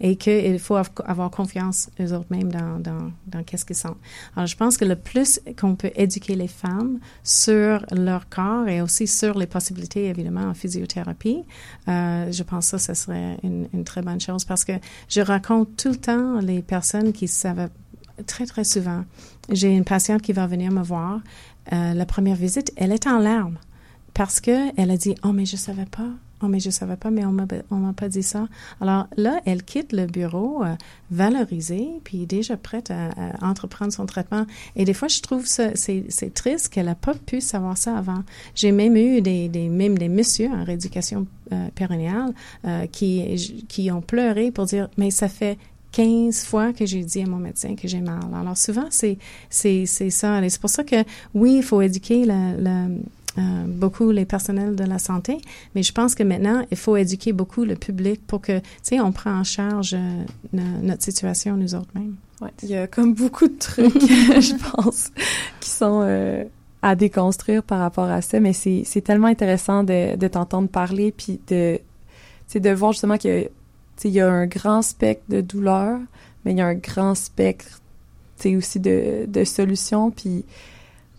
et qu'il faut avoir confiance eux autres mêmes dans, dans, dans qu'est-ce qu'ils sentent. Alors, je pense que le plus qu'on peut éduquer les femmes sur leur corps et aussi sur les possibilités, évidemment, en physiothérapie, euh, je pense que ça, ce serait une, une, très bonne chose parce que je raconte tout le temps les personnes qui savent très, très souvent. J'ai une patiente qui va venir me voir. Euh, la première visite, elle est en larmes parce que elle a dit oh mais je savais pas oh mais je savais pas mais on m'a on m'a pas dit ça alors là elle quitte le bureau euh, valorisée puis déjà prête à, entreprendre son traitement et des fois je trouve ça c'est c'est triste qu'elle a pas pu savoir ça avant j'ai même eu des des même des messieurs en rééducation euh, périnéale euh, qui qui ont pleuré pour dire mais ça fait 15 fois que j'ai dit à mon médecin que j'ai mal. Alors souvent, c'est, c'est, c'est ça. Et c'est pour ça que, oui, il faut éduquer la, la, euh, beaucoup les personnels de la santé, mais je pense que maintenant, il faut éduquer beaucoup le public pour que, tu sais, on prend en charge euh, notre situation nous autres mêmes. Ouais, il y a comme beaucoup de trucs, [laughs] je pense, qui sont euh, à déconstruire par rapport à ça, mais c'est, tellement intéressant de, de t'entendre parler, puis de, de voir justement que il y a un grand spectre de douleur, mais il y a un grand spectre aussi de, de solutions, puis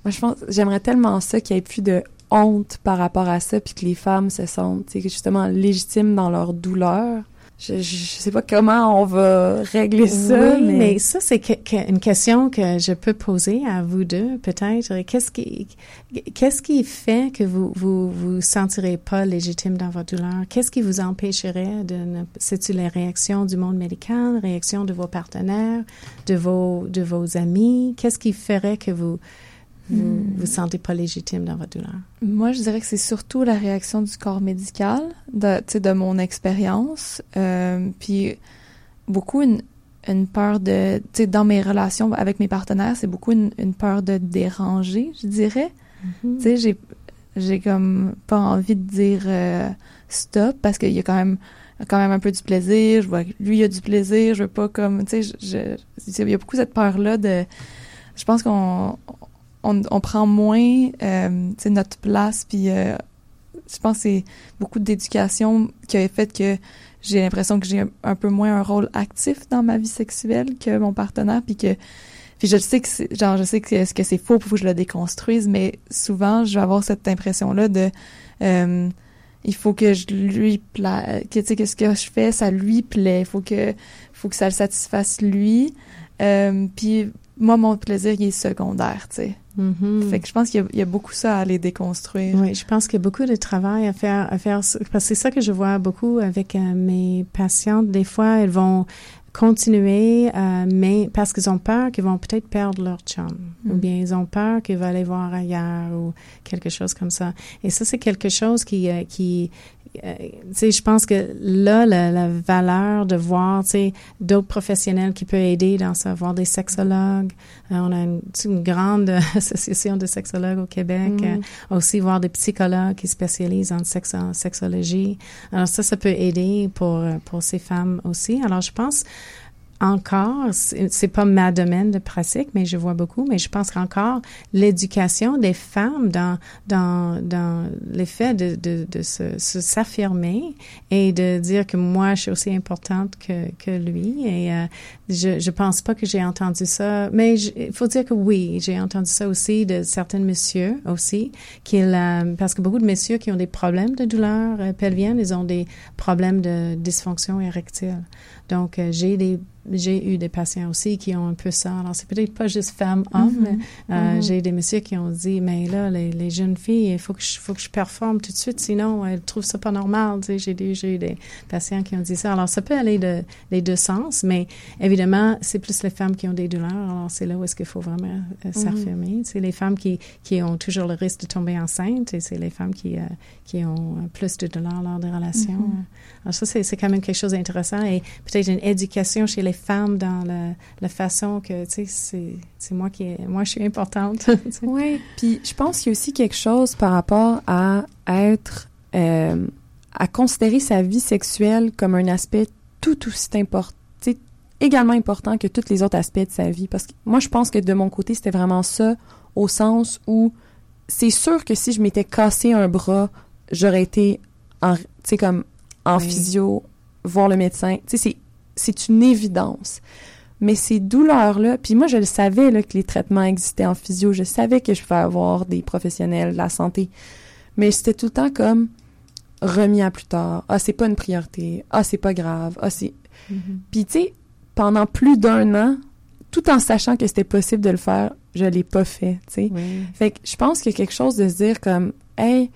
moi, je pense, j'aimerais tellement ça qu'il n'y ait plus de honte par rapport à ça, puis que les femmes se sentent justement légitimes dans leur douleur. Je, je, sais pas comment on va régler ça, oui, mais... ça c'est une question que je peux poser à vous deux peut-être. Qu'est-ce qui qu'est-ce qui fait que vous vous vous sentirez pas légitime dans votre douleur? Qu'est-ce qui vous empêcherait de ne c'est-tu les réactions du monde médical, réactions de vos partenaires, de vos de vos amis? Qu'est-ce qui ferait que vous vous hmm. vous sentez pas légitime dans votre douleur? Moi, je dirais que c'est surtout la réaction du corps médical, de, de mon expérience, euh, puis beaucoup une, une peur de, tu sais, dans mes relations avec mes partenaires, c'est beaucoup une, une, peur de déranger, je dirais. Tu sais, j'ai, j'ai comme pas envie de dire euh, stop parce qu'il y a quand même quand même un peu du plaisir, je vois que lui il a du plaisir, je veux pas comme, tu sais, il y a beaucoup cette peur là de, je pense qu'on on, prend moins euh, notre place. Puis euh, je pense que c'est beaucoup d'éducation qui a fait que j'ai l'impression que j'ai un peu moins un rôle actif dans ma vie sexuelle que mon partenaire. Puis que puis je sais que genre je sais que, que c'est faux pour que je le déconstruise, mais souvent je vais avoir cette impression là de euh, il faut que je lui que tu que ce que je fais ça lui plaît, il faut que faut que ça le satisfasse lui. Moi mon plaisir il est secondaire, tu sais. Mm-hmm. Fait que je pense qu'il y, a beaucoup ça à aller déconstruire. Oui, je pense qu'il y a beaucoup de travail à faire, à faire parce que c'est ça que je vois beaucoup avec euh, mes patientes. Des fois, elles vont continuer, euh, mais parce qu'ils ont peur qu'ils vont peut-être perdre leur chum, ou mm. bien ils ont peur qu'ils vont aller voir ailleurs ou quelque chose comme ça. Et ça, c'est quelque chose qui, euh, qui euh, je pense que là, la, valeur de voir, d'autres professionnels qui peuvent aider dans ça, voir des sexologues. Euh, on a une, grande [laughs] association de sexologues au Québec. Mm. Euh, aussi voir des psychologues qui spécialisent en, en sexologie. Alors ça, ça peut aider pour pour ces femmes aussi. Alors je pense encore, c'est pas ma domaine de pratique, mais je vois beaucoup, mais je pense qu'encore l'éducation des femmes dans dans dans l'effet de de, de se s'affirmer et de dire que moi je suis aussi importante que que lui et euh, je je pense pas que j'ai entendu ça, mais il faut dire que oui, j'ai entendu ça aussi de certains messieurs aussi qu'ils euh, parce que beaucoup de messieurs qui ont des problèmes de douleur euh, pelvienne, ils ont des problèmes de dysfonction érectile. Donc j'ai des j'ai eu des patients aussi qui ont un peu ça. Alors, c'est peut-être pas juste femmes-hommes. Mm-hmm. Euh, mm-hmm. J'ai des messieurs qui ont dit, mais là, les, les jeunes filles, il faut que, je, faut que je performe tout de suite, sinon elles trouvent ça pas normal. Tu sais, j'ai eu des patients qui ont dit ça. Alors, ça peut aller de, des deux sens, mais évidemment, c'est plus les femmes qui ont des douleurs. Alors, c'est là où est-ce qu'il faut vraiment euh, mm-hmm. s'affirmer. C'est les femmes qui, qui ont toujours le risque de tomber enceinte et c'est les femmes qui, euh, qui ont plus de douleurs lors des relations. Ça, c'est quand même quelque chose d'intéressant et peut-être une éducation chez les femmes dans la, façon que, tu sais, c'est moi qui, moi, je suis importante. [laughs] oui, puis je pense qu'il y a aussi quelque chose par rapport à être, euh, à considérer sa vie sexuelle comme un aspect tout aussi important, également important que tous les autres aspects de sa vie. Parce que moi, je pense que de mon côté, c'était vraiment ça, au sens où c'est sûr que si je m'étais cassé un bras, j'aurais été tu sais, comme en physio, voir le médecin. Tu sais, c'est une évidence. Mais ces douleurs-là, puis moi, je le savais là, que les traitements existaient en physio. Je savais que je pouvais avoir des professionnels de la santé. Mais c'était tout le temps comme remis à plus tard. Ah, c'est pas une priorité. Ah, c'est pas grave. Ah, c'est... Mm-hmm. Puis, tu sais, pendant plus d'un an, tout en sachant que c'était possible de le faire, je l'ai pas fait, tu sais. Fait que je pense qu'il y a quelque chose de se dire comme, hey,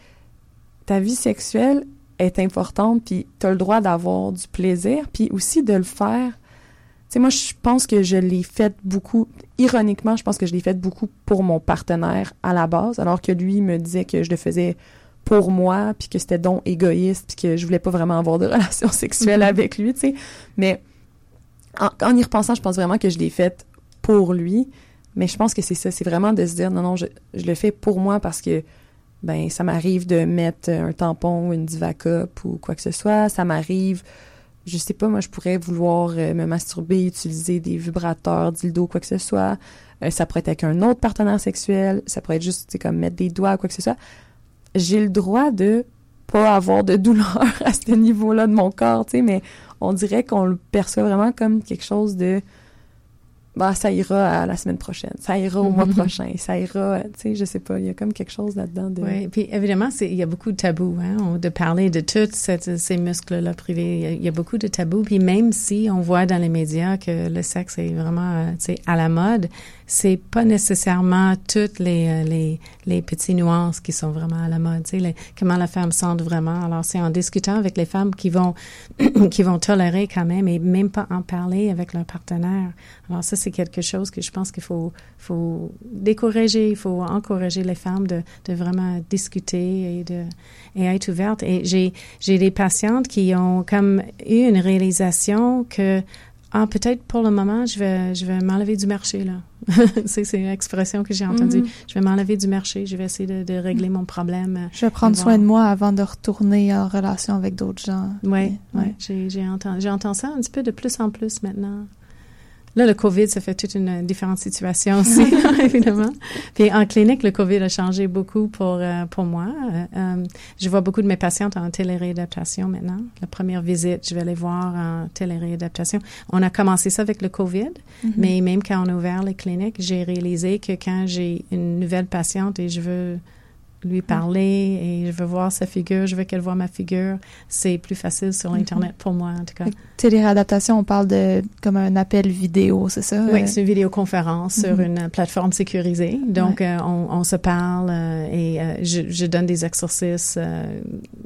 ta vie sexuelle est importante, puis tu as le droit d'avoir du plaisir, puis aussi de le faire. Tu sais, moi, je pense que je l'ai fait beaucoup, ironiquement, je pense que je l'ai fait beaucoup pour mon partenaire à la base, alors que lui me disait que je le faisais pour moi, puis que c'était donc égoïste, puis que je voulais pas vraiment avoir de relation [laughs] sexuelle mm-hmm. avec lui, tu sais. Mais en, en, y repensant, je pense vraiment que je l'ai fait pour lui. Mais je pense que c'est ça, c'est vraiment de se dire non, non, je, je, le fais pour moi parce que ben ça m'arrive de mettre un tampon ou une Divacup ou quoi que ce soit. Ça m'arrive, je sais pas, moi je pourrais vouloir euh, me masturber, utiliser des vibrateurs, dildo, quoi que ce soit. Euh, ça pourrait être avec un autre partenaire sexuel. Ça pourrait être juste, comme mettre des doigts, quoi que ce soit. J'ai le droit de pas avoir de [laughs] douleur à ce niveau-là de mon corps, tu sais, mais on dirait qu'on le perçoit vraiment comme quelque chose de bah ça ira à la semaine prochaine, ça ira au mois prochain, ça ira, tu sais, je sais pas, il y a comme quelque chose là-dedans de. Oui, puis évidemment, c'est il y a beaucoup de tabous, hein, de parler de tous ces muscles-là privés, il y, a, beaucoup de tabous, puis même si on voit dans les médias que le sexe est vraiment, euh, tu sais, à la mode, c'est pas nécessairement toutes les, euh, les, les petits nuances qui sont vraiment à la mode, tu sais, comment la femme sent vraiment. Alors c'est en discutant avec les femmes qui vont [clears throat] qui vont tolérer quand même et même pas en parler avec leur partenaire. Alors ça c'est quelque chose que je pense qu'il faut faut décourager, il faut encourager les femmes de, de vraiment discuter et de et être ouvertes. Et j'ai j'ai des patientes qui ont comme eu une réalisation que ah, peut-être pour le moment, je vais, je vais m'enlever du marché, là. [laughs] c'est, une expression que j'ai entendue. Mm-hmm. Je vais m'enlever du marché. Je vais essayer de, de régler mon problème. Je vais prendre soin de moi avant de retourner en relation avec d'autres gens. Oui, oui. Ouais. J'ai, j'ai entendu, j'ai entendu ça un petit peu de plus en plus maintenant. Là, le COVID, ça fait toute une différente situation aussi, [laughs] [laughs] évidemment. Puis en clinique, le COVID a changé beaucoup pour euh, pour moi. Euh, euh, je vois beaucoup de mes patientes en téléréadaptation maintenant. La première visite, je vais les voir en téléréadaptation. On a commencé ça avec le COVID, mm-hmm. mais même quand on a ouvert les cliniques, j'ai réalisé que quand j'ai une nouvelle patiente et je veux lui parler et je veux voir sa figure, je veux qu'elle voit ma figure. C'est plus facile sur mhm. Internet pour moi, en tout cas. Téléréadaptation, on parle de comme un appel vidéo, c'est ça? Oui, c'est une vidéoconférence sur mhm. une plateforme sécurisée. Donc, euh, on, on, se parle euh, et euh, je, je, donne des exercices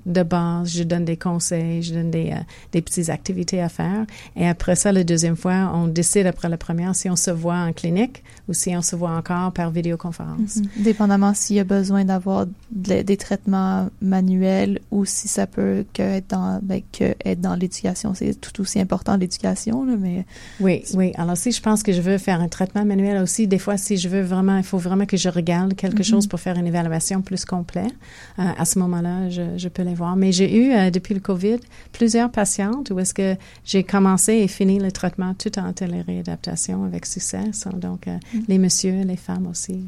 de base, je donne des conseils, je donne des, des petites activités à faire. Et après ça, la deuxième fois, on décide après la première si on se voit en clinique ou si on se voit encore par vidéoconférence. Dépendamment s'il y a besoin d'avoir des traitements manuels ou si ça peut que être dans, ben, que être dans l'éducation. C'est tout aussi important l'éducation, mais. Oui, oui. Alors, si je pense que je veux faire un traitement manuel aussi, des fois, si je veux vraiment, il faut vraiment que je regarde quelque mm-hmm. chose pour faire une évaluation plus complète. Euh, à ce moment-là, je, je, peux les voir. Mais j'ai eu, euh, depuis le COVID, plusieurs patientes où est-ce que j'ai commencé et fini le traitement tout en téléréadaptation avec succès. Donc, euh, mm. les messieurs, les femmes aussi.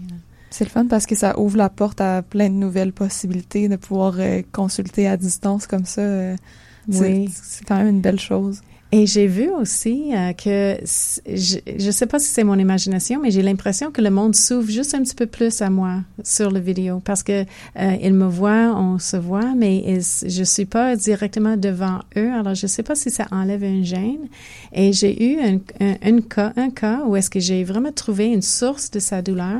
C'est le fun parce que ça ouvre la porte à plein de nouvelles possibilités de pouvoir euh, consulter à distance comme ça. Euh, oui. C'est quand même une belle chose. Et j'ai vu aussi euh, que, je ne sais pas si c'est mon imagination, mais j'ai l'impression que le monde s'ouvre juste un petit peu plus à moi sur la vidéo parce que euh, ils me voient, on se voit, mais ils, je suis pas directement devant eux. Alors je sais pas si ça enlève une gêne. Et j'ai eu un, un, cas, un cas où est-ce que j'ai vraiment trouvé une source de sa douleur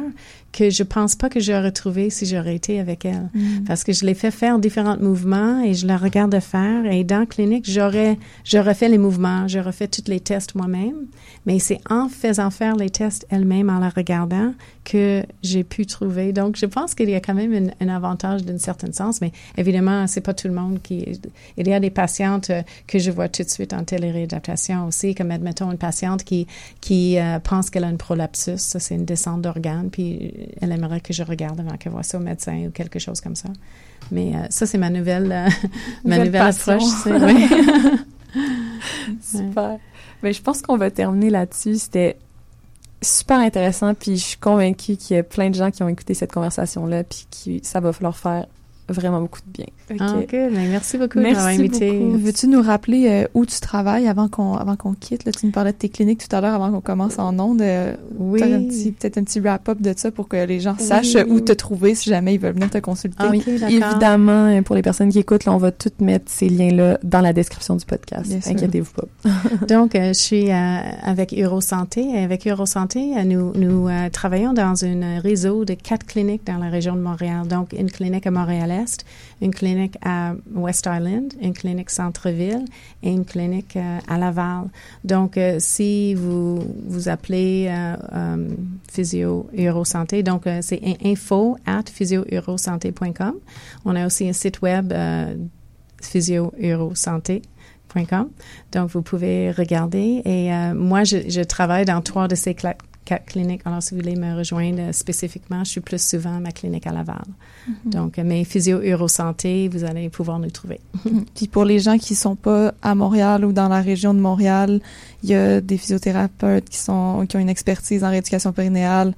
que je pense pas que j'aurais trouvé si j'aurais été avec elle. Mm. Parce que je l'ai fait faire différents mouvements et je la regarde faire. Et dans la clinique, j'aurais, j'aurais fait les mouvements, j'aurais fait tous les tests moi-même. Mais c'est en faisant faire les tests elle-même, en la regardant, que j'ai pu trouver. Donc, je pense qu'il y a quand même un, avantage d'un certain sens, mais évidemment, c'est pas tout le monde qui. Il y a des patientes euh, que je vois tout de suite en téléréadaptation aussi, comme admettons une patiente qui qui euh, pense qu'elle a une prolapsus, ça c'est une descente d'organes, puis elle aimerait que je regarde avant qu'elle voit ça au médecin ou quelque chose comme ça. Mais euh, ça, c'est ma nouvelle, euh, [laughs] ma nouvelle approche. [laughs] [laughs] Super. Mais je pense qu'on va terminer là-dessus. C'était super intéressant, puis je suis convaincue qu'il y a plein de gens qui ont écouté cette conversation-là, puis qui ça va leur faire vraiment beaucoup de bien. Ah, OK, ben, merci beaucoup merci de m'avoir invité. Veux-tu nous rappeler euh, où tu travailles avant qu'on avant qu'on quitte? Là, tu nous parlais de tes cliniques tout à l'heure avant qu'on commence en ondes. Euh, oui. Peut-être un petit wrap-up de ça pour que les gens sachent où te trouver si jamais ils veulent venir te consulter. Ah, oui, évidemment, euh, pour les personnes qui écoutent, là, on va tout mettre ces liens-là dans la description du podcast. Inquiétez-vous pas. [laughs] Donc, je suis avec Eurosanté. Avec Eurosanté, nous, nous travaillons dans un réseau de quatre cliniques dans la région de Montréal. Donc, une clinique à Montréal une clinique à West Island, une clinique centre-ville et une clinique euh, à Laval. Donc, euh, si vous vous appelez euh, Physio Eurosanté, donc c'est info at physio-eurosanté.com. On a aussi un site web physio-eurosanté.com. Donc, vous pouvez regarder. Et moi, je, je, travaille dans trois de ces cliniques. Alors, si vous voulez me rejoindre spécifiquement, je suis plus souvent à ma clinique à Laval. Mm-hmm. Donc, mes physio Eurosanté, vous allez pouvoir nous trouver. Mm-hmm. Puis pour les gens qui sont pas à Montréal ou dans la région de Montréal, il y a des physiothérapeutes qui sont qui ont une expertise en rééducation périnéale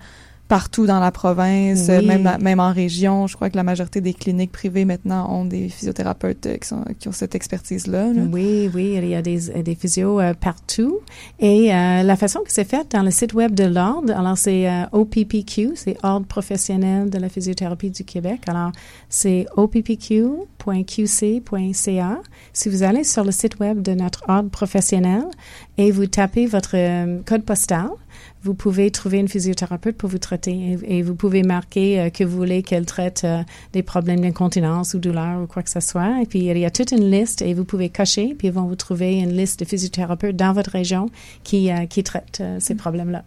partout dans la province, même, même en région. Je crois que la majorité des cliniques privées maintenant ont des physiothérapeutes euh, qui, sont, qui ont cette expertise-là. Oui, oui, il y a des, des physios euh, partout. Et euh, la façon que c'est fait dans le site web de l'Ordre, alors c'est OPPQ, c'est Ordre professionnel de la physiothérapie du Québec. Alors, c'est oppq.qc.ca. Si vous allez sur le site web de notre Ordre professionnel et vous tapez votre code postal, vous pouvez trouver une physiothérapeute pour vous traiter et, vous pouvez marquer euh, que vous voulez qu'elle traite euh, des problèmes d'incontinence ou douleur ou quoi que ce soit. Et puis, il y a toute une liste et vous pouvez cocher, puis ils vont vous trouver une liste de physiothérapeutes dans votre région qui, euh, qui traitent ces mm. problèmes-là.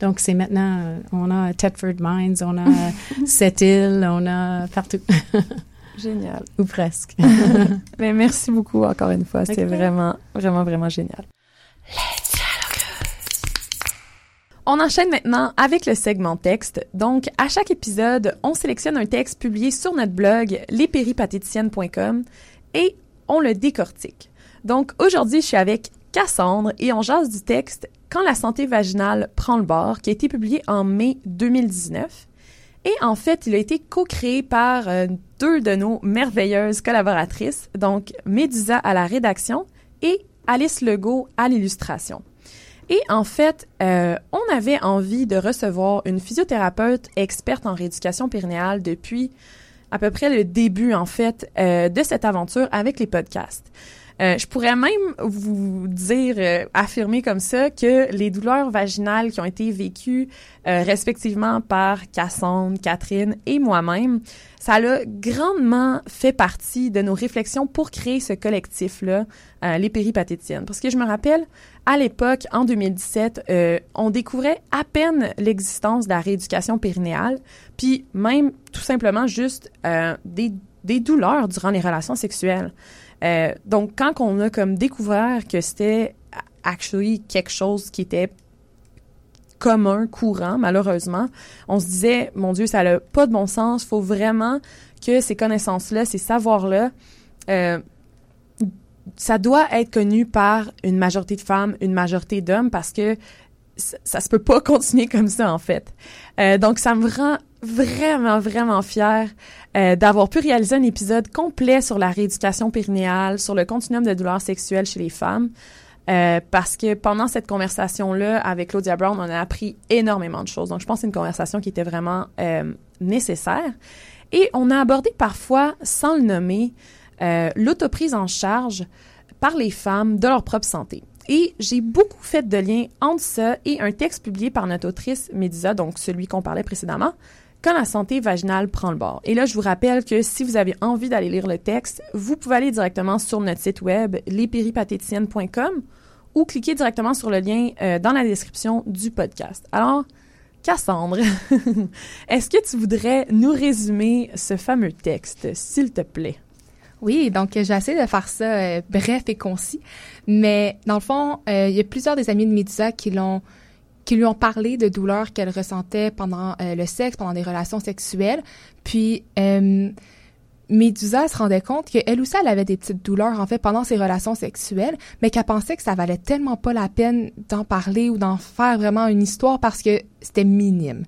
Donc, c'est maintenant, on a Thetford Mines, on a [laughs] Sept-Îles, on a partout. [laughs] Génial. [laughs] Ou presque. Mais merci beaucoup encore une fois. C'est vraiment, vraiment, vraiment génial. On enchaîne maintenant avec le segment texte. Donc, à chaque épisode, on sélectionne un texte publié sur notre blog lespéripatéticiennes.com et on le décortique. Donc, aujourd'hui, je suis avec Cassandre et on jase du texte Quand la santé vaginale prend le bord, qui a été publié en mai 2019. Et en fait, il a été co-créé par euh, deux de nos merveilleuses collaboratrices, donc Médusa à la rédaction et Alice Legault à l'illustration. Et en fait, euh, on avait envie de recevoir une physiothérapeute experte en rééducation périnéale depuis à peu près le début, en fait, euh, de cette aventure avec les podcasts. Euh, je pourrais même vous dire, euh, affirmer comme ça, que les douleurs vaginales qui ont été vécues euh, respectivement par Cassandre, Catherine et moi-même, ça a grandement fait partie de nos réflexions pour créer ce collectif-là, les péripatéticiennes. Parce que je me rappelle, à l'époque, en 2017, on découvrait à peine l'existence de la rééducation périnéale, puis même tout simplement juste des, des douleurs durant les relations sexuelles. Euh, donc, quand on a comme découvert que c'était actually quelque chose qui était commun, courant, malheureusement, on se disait, mon Dieu, ça n'a pas de bon sens. Faut vraiment que ces connaissances-là, ces savoirs-là, euh, ça doit être connu par une majorité de femmes, une majorité d'hommes, parce que ça, ça, se peut pas [laughs] continuer comme ça, en fait. Euh, donc, ça me rend vraiment, vraiment fière euh, d'avoir pu réaliser un épisode complet sur la rééducation périnéale, sur le continuum de douleurs sexuelles chez les femmes. Euh, parce que pendant cette conversation-là avec Claudia Brown, on a appris énormément de choses. Donc, je pense que c'est une conversation qui était vraiment euh, nécessaire. Et on a abordé parfois, sans le nommer, euh, l'autoprise en charge par les femmes de leur propre santé. Et j'ai beaucoup fait de liens entre ça et un texte publié par notre autrice Médisa, donc celui qu'on parlait précédemment, quand la santé vaginale prend le bord. Et là, je vous rappelle que si vous avez envie d'aller lire le texte, vous pouvez aller directement sur notre site web lespéripatéticiennes.com ou cliquer directement sur le lien euh, dans la description du podcast. Alors, Cassandre, [laughs] est-ce que tu voudrais nous résumer ce fameux texte, s'il te plaît? Oui, donc j'ai essayé de faire ça euh, bref et concis, mais dans le fond, euh, il y a plusieurs des amis de Médusa qui l'ont qui lui ont parlé de douleurs qu'elle ressentait pendant euh, le sexe, pendant des relations sexuelles. Puis euh, Médusa se rendait compte qu'elle aussi, elle avait des petites douleurs, en fait, pendant ses relations sexuelles, mais qu'elle pensait que ça valait tellement pas la peine d'en parler ou d'en faire vraiment une histoire parce que c'était minime.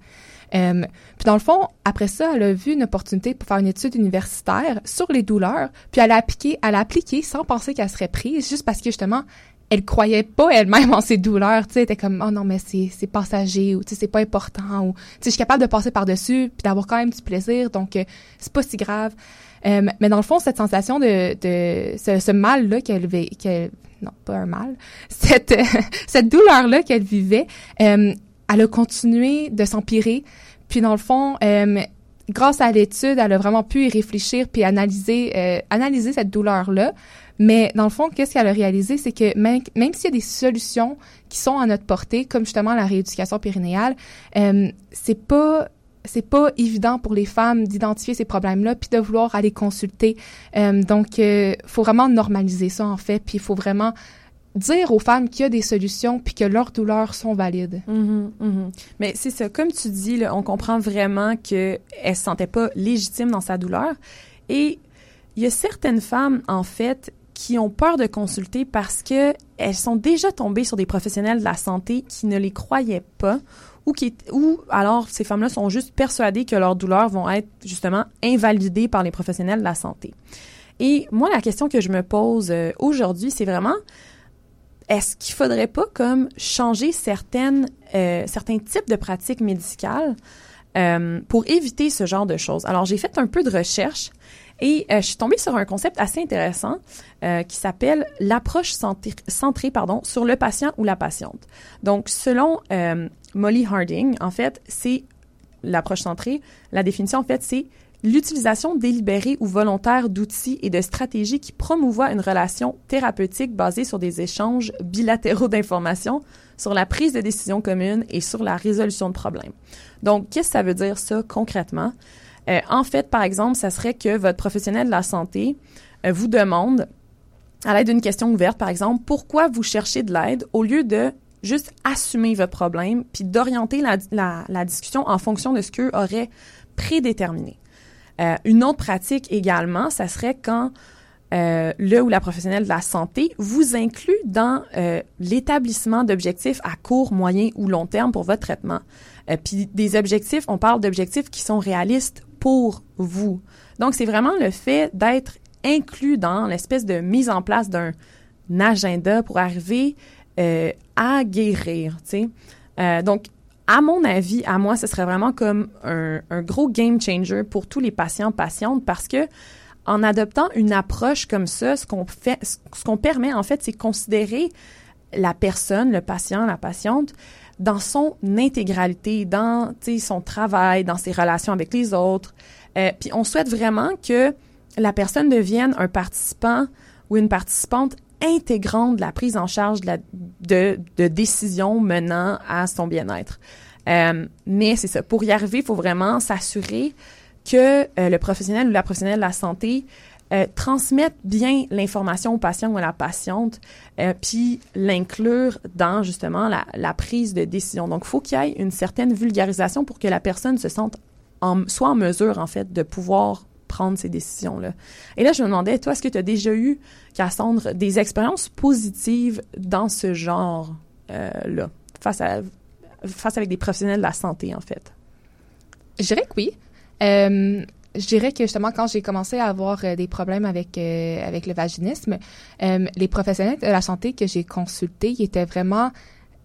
Euh, puis dans le fond, après ça, elle a vu une opportunité pour faire une étude universitaire sur les douleurs, puis elle a appliqué, elle a appliqué sans penser qu'elle serait prise, juste parce que justement, elle croyait pas elle-même en ses douleurs, tu sais, était comme oh non mais c'est c'est passager ou tu sais c'est pas important ou tu sais je suis capable de passer par-dessus puis d'avoir quand même du plaisir donc euh, c'est pas si grave. Euh, mais dans le fond cette sensation de de ce, ce mal là qu'elle qu'elle non pas un mal, [laughs] cette cette douleur là qu'elle vivait, euh, elle a continué de s'empirer. Puis dans le fond, euh, grâce à l'étude, elle a vraiment pu y réfléchir puis analyser euh, analyser cette douleur là. Mais dans le fond, qu'est-ce qu'elle a réalisé, c'est que même, même s'il y a des solutions qui sont à notre portée, comme justement la rééducation périnéale, euh, c'est pas c'est pas évident pour les femmes d'identifier ces problèmes-là puis de vouloir aller consulter. Euh, donc, euh, faut vraiment normaliser ça en fait, puis il faut vraiment dire aux femmes qu'il y a des solutions puis que leurs douleurs sont valides. Mm-hmm, mm-hmm. Mais c'est ça, comme tu dis, on comprend vraiment que elle se sentait pas légitime dans sa douleur. Et il y a certaines femmes, en fait, qui ont peur de consulter parce que elles sont déjà tombées sur des professionnels de la santé qui ne les croyaient pas ou qui ou alors ces femmes-là sont juste persuadées que leurs douleurs vont être justement invalidées par les professionnels de la santé. Et moi la question que je me pose euh, aujourd'hui, c'est vraiment est-ce qu'il faudrait pas comme changer certaines euh, certains types de pratiques médicales euh, pour éviter ce genre de choses? Alors j'ai fait un peu de recherche et euh, je suis tombée sur un concept assez intéressant euh, qui s'appelle l'approche centrée pardon, sur le patient ou la patiente. Donc, selon euh, Molly Harding, en fait, c'est l'approche centrée. La définition, en fait, c'est l'utilisation délibérée ou volontaire d'outils et de stratégies qui promouvoient une relation thérapeutique basée sur des échanges bilatéraux d'informations, sur la prise de décisions communes et sur la résolution de problèmes. Donc, qu'est-ce que ça veut dire ça concrètement? Euh, en fait, par exemple, ça serait que votre professionnel de la santé euh, vous demande, à l'aide d'une question ouverte, par exemple, pourquoi vous cherchez de l'aide au lieu de juste assumer votre problème puis d'orienter la, discussion en fonction de ce qu'eux auraient prédéterminé. Euh, une autre pratique également, ça serait quand le ou la professionnelle de la santé vous inclut dans l'établissement d'objectifs à court, moyen ou long terme pour votre traitement. Puis des objectifs, on parle d'objectifs qui sont réalistes pour vous. Donc, c'est vraiment le fait d'être inclus dans l'espèce de mise en place d'un agenda pour arriver euh, à guérir, sais. Euh, donc, à mon avis, à moi, ce serait vraiment comme un, gros game changer pour tous les patients, patientes, parce que en adoptant une approche comme ça, ce qu'on fait, ce qu'on permet, en fait, c'est considérer la personne, le patient, la patiente, dans son intégralité, dans son travail, dans ses relations avec les autres. Euh, puis on souhaite vraiment que la personne devienne un participant ou une participante intégrante de la prise en charge de, la, de, de décisions menant à son bien-être. Euh, mais c'est ça, pour y arriver, il faut vraiment s'assurer que euh, le professionnel ou la professionnelle de la santé euh, transmettre bien l'information au patient ou à la patiente, euh, puis l'inclure dans justement la, la, prise de décision. Donc, il faut qu'il y ait une certaine vulgarisation pour que la personne se sente en, soit en mesure, en fait, de pouvoir prendre ces décisions-là. Et là, je me demandais, toi, est-ce que tu as déjà eu, Cassandre, des expériences positives dans ce genre-là, euh, face, à, face avec des professionnels de la santé, en fait? Je dirais que oui. Euh, je dirais que justement quand j'ai commencé à avoir euh, des problèmes avec avec le vaginisme, les professionnels de la santé que j'ai consultés, étaient vraiment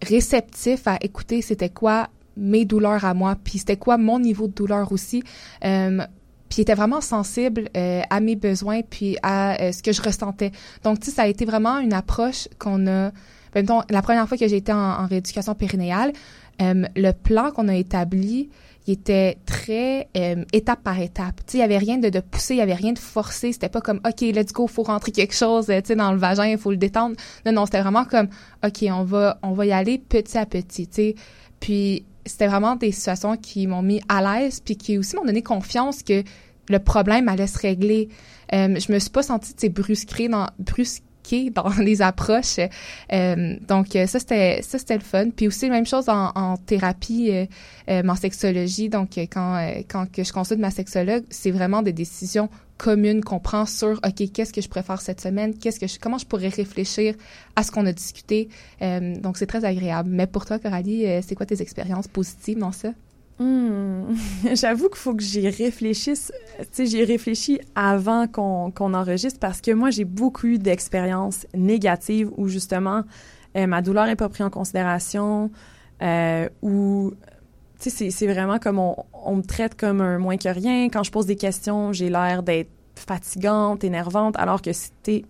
réceptifs à écouter c'était quoi mes douleurs à moi, puis c'était quoi mon niveau de douleur aussi. Puis ils étaient vraiment sensibles à mes besoins puis à ce que je ressentais. Donc tu sais ça a été vraiment une approche qu'on a ben, la première fois que j'ai été en, en rééducation périnéale, le plan qu'on a établi il était très euh, étape par étape. Tu sais, il y avait rien de, de pousser, il y avait rien de forcer. C'était pas comme OK, let's go, faut rentrer quelque chose, tu sais, dans le vagin, il faut le détendre. Non, non, c'était vraiment comme OK, on va, on va y aller petit à petit. Tu sais, puis c'était vraiment des situations qui m'ont mis à l'aise, puis qui aussi m'ont donné confiance que le problème allait se régler. Euh, je me suis pas sentie, brusquée dans dans [laughs] les approches. Euh, donc ça c'était ça c'était le fun. Puis aussi même chose en, thérapie, euh, en sexologie. Donc quand quand que je consulte ma sexologue, c'est vraiment des décisions communes qu'on prend sur ok qu'est-ce que je préfère cette semaine, qu'est-ce que je, comment je pourrais réfléchir à ce qu'on a discuté? donc c'est très agréable. Mais pour toi Coralie, c'est quoi tes expériences positives dans ça? Hmm. [laughs] J'avoue qu'il faut que j'y réfléchisse. Tu sais, j'y réfléchis avant qu'on enregistre parce que moi, j'ai beaucoup d'expériences négatives où justement euh, ma douleur n'est pas prise en considération, euh, où c'est vraiment comme on, me traite comme un moins que rien. Quand je pose des questions, j'ai l'air d'être fatigante, énervante, alors que c'était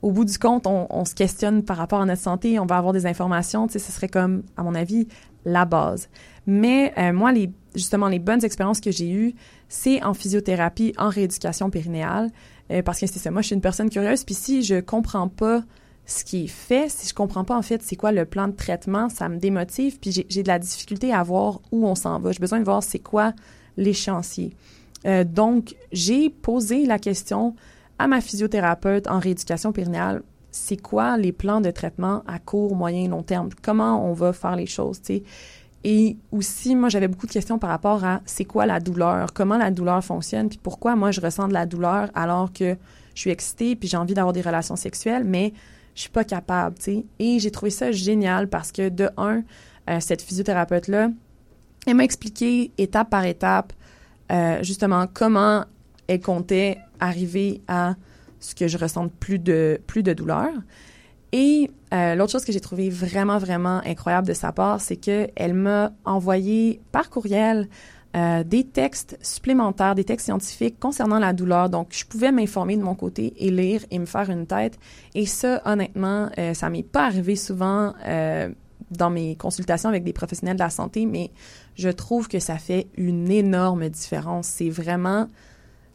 au bout du compte, on, on, se questionne par rapport à notre santé, on va avoir des informations, tu sais, ce serait comme, à mon avis, la base. Mais euh, moi, les, justement, les bonnes expériences que j'ai eues, c'est en physiothérapie, en rééducation périnéale, euh, parce que c'est ça. Moi, je suis une personne curieuse, puis si je comprends pas ce qui est fait, si je comprends pas en fait c'est quoi le plan de traitement, ça me démotive, puis j'ai de la difficulté à voir où on s'en va. J'ai besoin de voir c'est quoi l'échéancier. Euh, donc, j'ai posé la question à ma physiothérapeute en rééducation périnéale, c'est quoi les plans de traitement à court, moyen, long terme? Comment on va faire les choses? Et aussi, moi, j'avais beaucoup de questions par rapport à c'est quoi la douleur, comment la douleur fonctionne, puis pourquoi moi je ressens de la douleur alors que je suis excitée puis j'ai envie d'avoir des relations sexuelles, mais je suis pas capable, tu sais. Et j'ai trouvé ça génial parce que de un, euh, cette physiothérapeute là, elle m'a expliqué étape par étape euh, justement comment elle comptait arriver à ce que je ressente plus de plus de douleur. Et euh, l'autre chose que j'ai trouvé vraiment, vraiment incroyable de sa part, c'est qu'elle m'a envoyé par courriel euh, des textes supplémentaires, des textes scientifiques concernant la douleur. Donc, je pouvais m'informer de mon côté et lire et me faire une tête. Et ça, honnêtement, euh, ça m'est pas arrivé souvent euh, dans mes consultations avec des professionnels de la santé, mais je trouve que ça fait une énorme différence. C'est vraiment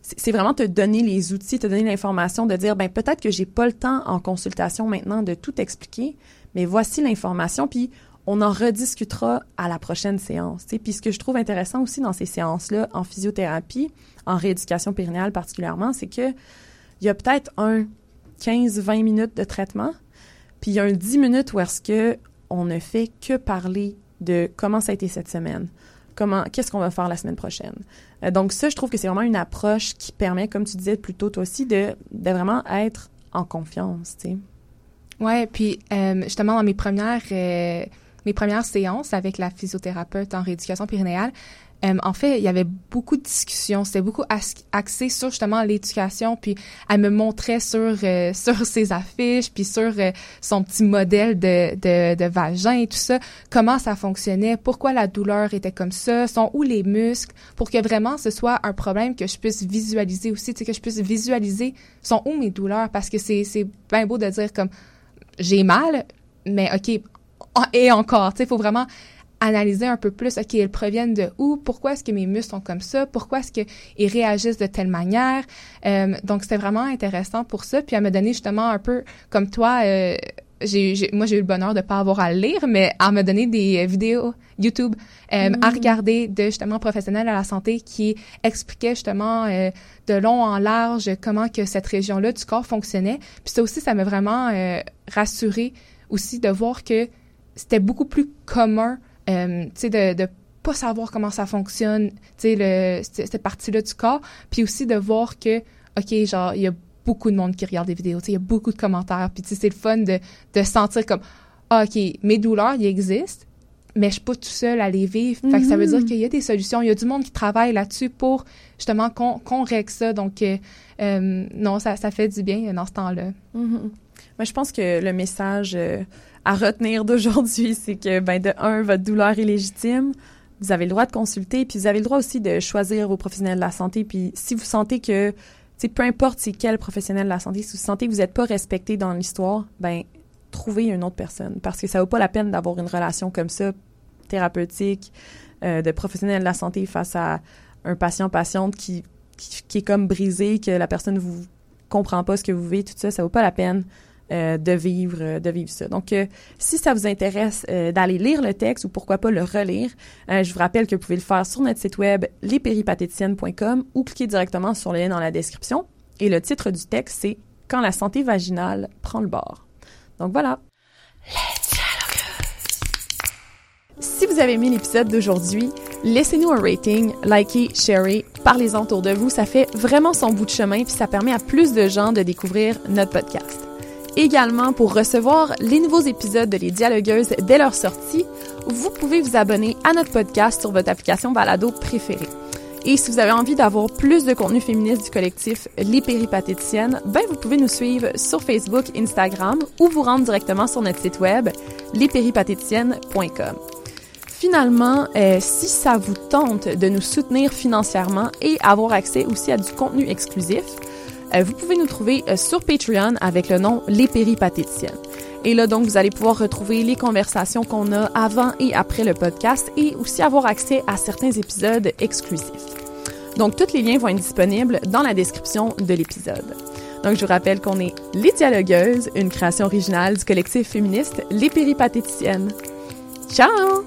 te donner les outils, te donner l'information, de dire, ben peut-être que j'ai pas le temps en consultation maintenant de tout expliquer, mais voici l'information, puis on en rediscutera à la prochaine séance. T'sais. Puis ce que je trouve intéressant aussi dans ces séances-là, en physiothérapie, en rééducation périnéale particulièrement, c'est que il y a peut-être un 15-20 minutes de traitement, puis il y a un 10 minutes où est-ce que on ne fait que parler de comment ça a été cette semaine, comment, qu'est-ce qu'on va faire la semaine prochaine. Euh, donc ça, je trouve que c'est vraiment une approche qui permet, comme tu disais plus tôt toi aussi, de, vraiment être en confiance, tu sais. Ouais, puis euh, justement dans mes premières euh, mes premières séances avec la physiothérapeute en rééducation périnéale, euh, en fait, il y avait beaucoup de discussions. C'était beaucoup axé sur justement l'éducation. Puis elle me montrait sur euh, [laughs] sur ses affiches, puis sur euh, son petit modèle de, de, de vagin et tout ça, comment ça fonctionnait, pourquoi la douleur était comme ça, sont où les muscles, pour que vraiment ce soit un problème que je puisse visualiser aussi, tu sais, que je puisse visualiser sont où mes douleurs, parce que c'est c'est bien beau de dire comme j'ai mal, mais ok et encore, tu sais, il faut vraiment analyser un peu plus, OK, elles proviennent de où, pourquoi est-ce que mes muscles sont comme ça, pourquoi est-ce qu'ils réagissent de telle manière. Euh, donc, c'était vraiment intéressant pour ça. Puis, elle me donné justement un peu, comme toi, euh, j'ai, moi, j'ai eu le bonheur de pas avoir à le lire, mais à me donner des vidéos YouTube euh, à mm. regarder de justement professionnels à la santé qui expliquaient justement euh, de long en large comment que cette région-là du corps fonctionnait. Puis ça aussi, ça m'a vraiment euh, rassuré aussi de voir que c'était beaucoup plus commun euh, tu sais, de, de pas savoir comment ça fonctionne, tu sais, cette partie-là du corps, puis aussi de voir que, OK, genre, il y a beaucoup de monde qui regarde des vidéos, tu sais, il y a beaucoup de commentaires, puis tu sais, c'est le fun de, de sentir comme, ah, OK, mes douleurs, ils existent, mais je suis pas tout seul à les vivre. Fait que ça veut dire mm-hmm. qu'il y a des solutions. Il y a du monde qui travaille là-dessus pour justement qu'on règle ça. Donc, euh, euh, non, ça, ça fait du bien dans ce temps-là. Mm-hmm. Mais je pense que le message à retenir d'aujourd'hui, c'est que, ben, de un, votre douleur est légitime. Vous avez le droit de consulter, puis vous avez le droit aussi de choisir vos professionnels de la santé. Puis si vous sentez que, tu peu importe c'est quel professionnel de la santé, si vous sentez que vous n'êtes pas respecté dans l'histoire, ben, trouvez une autre personne. Parce que ça vaut pas la peine d'avoir une relation comme ça, thérapeutique, euh, de professionnel de la santé face à un patient-patiente qui, qui, qui, est comme brisé, que la personne vous comprend pas ce que vous vivez, tout ça, ça vaut pas la peine euh, de vivre euh, de vivre ça. Donc, euh, si ça vous intéresse d'aller lire le texte ou pourquoi pas le relire, je vous rappelle que vous pouvez le faire sur notre site web lespéripatéticiennes.com ou cliquer directement sur le lien dans la description. Et le titre du texte, c'est quand la santé vaginale prend le bord. Donc voilà. Si vous avez aimé l'épisode d'aujourd'hui, laissez-nous un rating, likez, sharez, parlez-en autour de vous. Ça fait vraiment son bout de chemin puis ça permet à plus de gens de découvrir notre podcast. Également, pour recevoir les nouveaux épisodes de Les Dialogueuses dès leur sortie, vous pouvez vous abonner à notre podcast sur votre application balado préférée. Et si vous avez envie d'avoir plus de contenu féministe du collectif Les Péripatéticiennes, ben vous pouvez nous suivre sur Facebook, Instagram ou vous rendre directement sur notre site web lespéripatéticiennes.com. Finalement, euh, si ça vous tente de nous soutenir financièrement et avoir accès aussi à du contenu exclusif, vous pouvez nous trouver euh, sur Patreon avec le nom Les Péripatéticiennes. Et là, donc, vous allez pouvoir retrouver les conversations qu'on a avant et après le podcast et aussi avoir accès à certains épisodes exclusifs. Donc, tous les liens vont être disponibles dans la description de l'épisode. Donc, je vous rappelle qu'on est Les Dialogueuses, une création originale du collectif féministe Les Péripatéticiennes. Ciao!